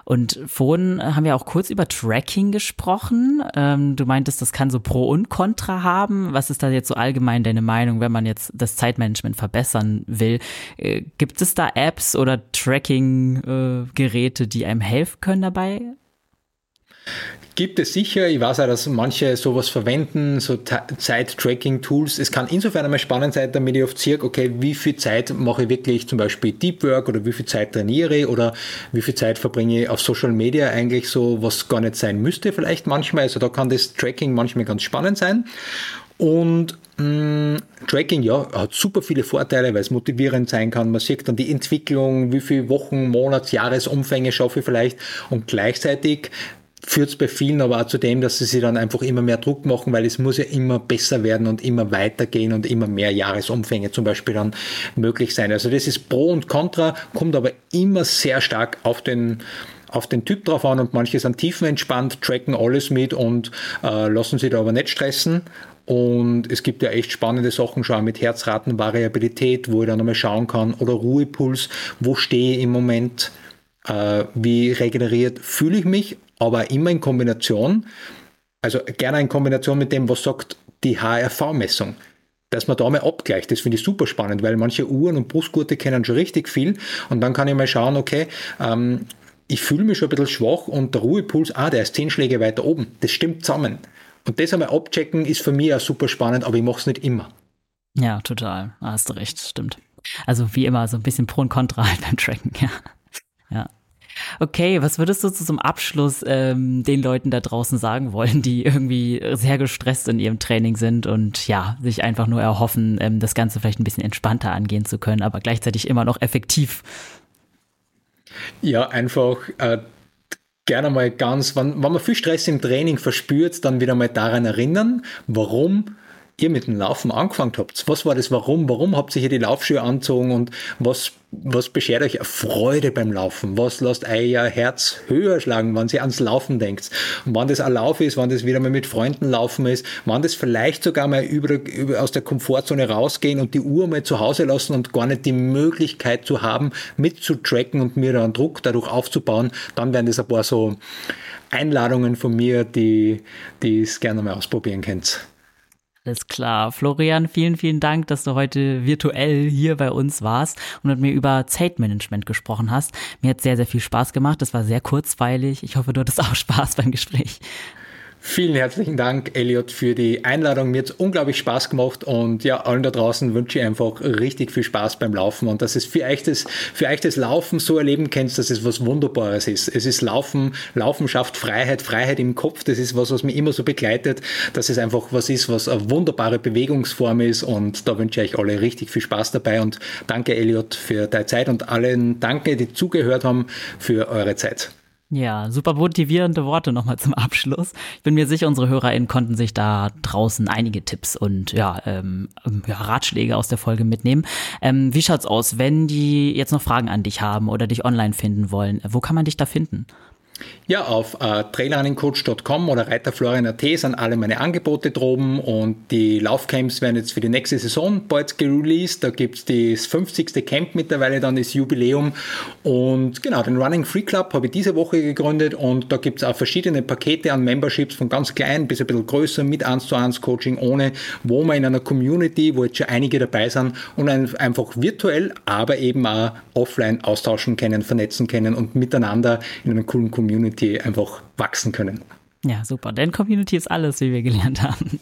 [SPEAKER 2] Und vorhin haben wir auch kurz über Tracking gesprochen. Ähm, du meintest, das kann so Pro und Contra haben. Was ist da jetzt so allgemein deine Meinung, wenn man jetzt das Zeitmanagement verbessern will? Äh, gibt es da Apps oder Tracking-Geräte, die einem helfen können dabei?
[SPEAKER 1] Gibt es sicher. Ich weiß auch, dass manche sowas verwenden, so Zeit-Tracking-Tools. Es kann insofern einmal spannend sein, damit ich oft sehe, okay, wie viel Zeit mache ich wirklich zum Beispiel Deep Work oder wie viel Zeit trainiere oder wie viel Zeit verbringe ich auf Social Media eigentlich so, was gar nicht sein müsste vielleicht manchmal. Also da kann das Tracking manchmal ganz spannend sein. Und mh, mm, Tracking, ja, hat super viele Vorteile, weil es motivierend sein kann. Man sieht dann die Entwicklung, wie viele Wochen, Monats, Jahresumfänge schaffe ich vielleicht und gleichzeitig führt es bei vielen aber auch zu dem, dass sie sich dann einfach immer mehr Druck machen, weil es muss ja immer besser werden und immer weitergehen und immer mehr Jahresumfänge zum Beispiel dann möglich sein. Also das ist Pro und Contra, kommt aber immer sehr stark auf den auf den Typ drauf an und manche sind tiefenentspannt, tracken alles mit und äh, lassen sich da aber nicht stressen. Und es gibt ja echt spannende Sachen schon mit Herzratenvariabilität, wo ich dann nochmal schauen kann, oder Ruhepuls, wo stehe ich im Moment, äh, wie regeneriert fühle ich mich aber immer in Kombination, also gerne in Kombination mit dem, was sagt die HRV-Messung. Dass man da mal abgleicht, das finde ich super spannend, weil manche Uhren und Brustgurte kennen schon richtig viel und dann kann ich mal schauen, okay, ähm, ich fühle mich schon ein bisschen schwach und der Ruhepuls, ah, der ist zehn Schläge weiter oben. Das stimmt zusammen. Und das einmal abchecken ist für mich auch super spannend, aber ich mache es nicht immer.
[SPEAKER 2] Ja, total. Hast du recht, stimmt. Also wie immer, so ein bisschen Pro und Contra halt beim Tracken, ja. Okay, was würdest du zum Abschluss ähm, den Leuten da draußen sagen wollen, die irgendwie sehr gestresst in ihrem Training sind und ja, sich einfach nur erhoffen, ähm, das Ganze vielleicht ein bisschen entspannter angehen zu können, aber gleichzeitig immer noch effektiv?
[SPEAKER 1] Ja, einfach äh, gerne mal ganz, wenn, wenn man viel Stress im Training verspürt, dann wieder mal daran erinnern, warum ihr mit dem Laufen angefangen habt. Was war das Warum? Warum habt ihr hier die Laufschuhe angezogen und was, was beschert euch Freude beim Laufen? Was lasst euer Herz höher schlagen, wenn ihr ans Laufen denkt? Und wann das ein Lauf ist, wann das wieder mal mit Freunden laufen ist, wann das vielleicht sogar mal über, über, aus der Komfortzone rausgehen und die Uhr mal zu Hause lassen und gar nicht die Möglichkeit zu haben, mitzutracken und mir da einen Druck dadurch aufzubauen, dann werden das ein paar so Einladungen von mir, die, die es gerne mal ausprobieren könnt.
[SPEAKER 2] Alles klar. Florian, vielen, vielen Dank, dass du heute virtuell hier bei uns warst und mit mir über Zeitmanagement gesprochen hast. Mir hat sehr, sehr viel Spaß gemacht. Das war sehr kurzweilig. Ich hoffe, du hattest auch Spaß beim Gespräch.
[SPEAKER 1] Vielen herzlichen Dank, Elliot, für die Einladung. Mir hat es unglaublich Spaß gemacht und ja, allen da draußen wünsche ich einfach richtig viel Spaß beim Laufen und dass es für euch das, für euch das Laufen so erleben könnt, dass es was Wunderbares ist. Es ist Laufen, Laufen schafft Freiheit, Freiheit im Kopf. Das ist was, was mich immer so begleitet, dass es einfach was ist, was eine wunderbare Bewegungsform ist und da wünsche ich euch alle richtig viel Spaß dabei und danke, Elliot, für deine Zeit und allen danke, die zugehört haben, für eure Zeit.
[SPEAKER 2] Ja, super motivierende Worte nochmal zum Abschluss. Ich bin mir sicher, unsere HörerInnen konnten sich da draußen einige Tipps und ja, ähm, ja Ratschläge aus der Folge mitnehmen. Ähm, wie schaut's aus, wenn die jetzt noch Fragen an dich haben oder dich online finden wollen? Wo kann man dich da finden?
[SPEAKER 1] Ja, auf äh, trailrunningcoach.com oder reiterflorian.at sind alle meine Angebote droben und die Laufcamps werden jetzt für die nächste Saison bald gereleased. Da gibt es das 50. Camp mittlerweile, dann das Jubiläum und genau, den Running Free Club habe ich diese Woche gegründet und da gibt es auch verschiedene Pakete an Memberships von ganz klein bis ein bisschen größer mit 1 zu 1 Coaching ohne, wo man in einer Community, wo jetzt schon einige dabei sind und einfach virtuell, aber eben auch offline austauschen können, vernetzen können und miteinander in einer coolen Community Community einfach wachsen können.
[SPEAKER 2] Ja, super. Denn Community ist alles, wie wir gelernt haben.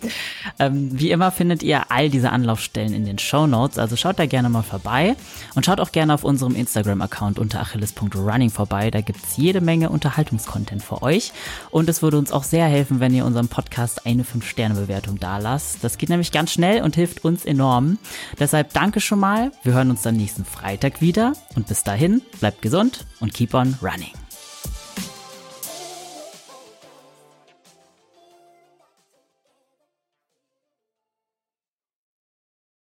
[SPEAKER 2] Ähm, wie immer findet ihr all diese Anlaufstellen in den Show Notes, also schaut da gerne mal vorbei und schaut auch gerne auf unserem Instagram-Account unter achilles.running vorbei. Da gibt's jede Menge Unterhaltungskontent für euch. Und es würde uns auch sehr helfen, wenn ihr unserem Podcast eine 5-Sterne-Bewertung da lasst. Das geht nämlich ganz schnell und hilft uns enorm. Deshalb danke schon mal. Wir hören uns dann nächsten Freitag wieder. Und bis dahin, bleibt gesund und keep on running.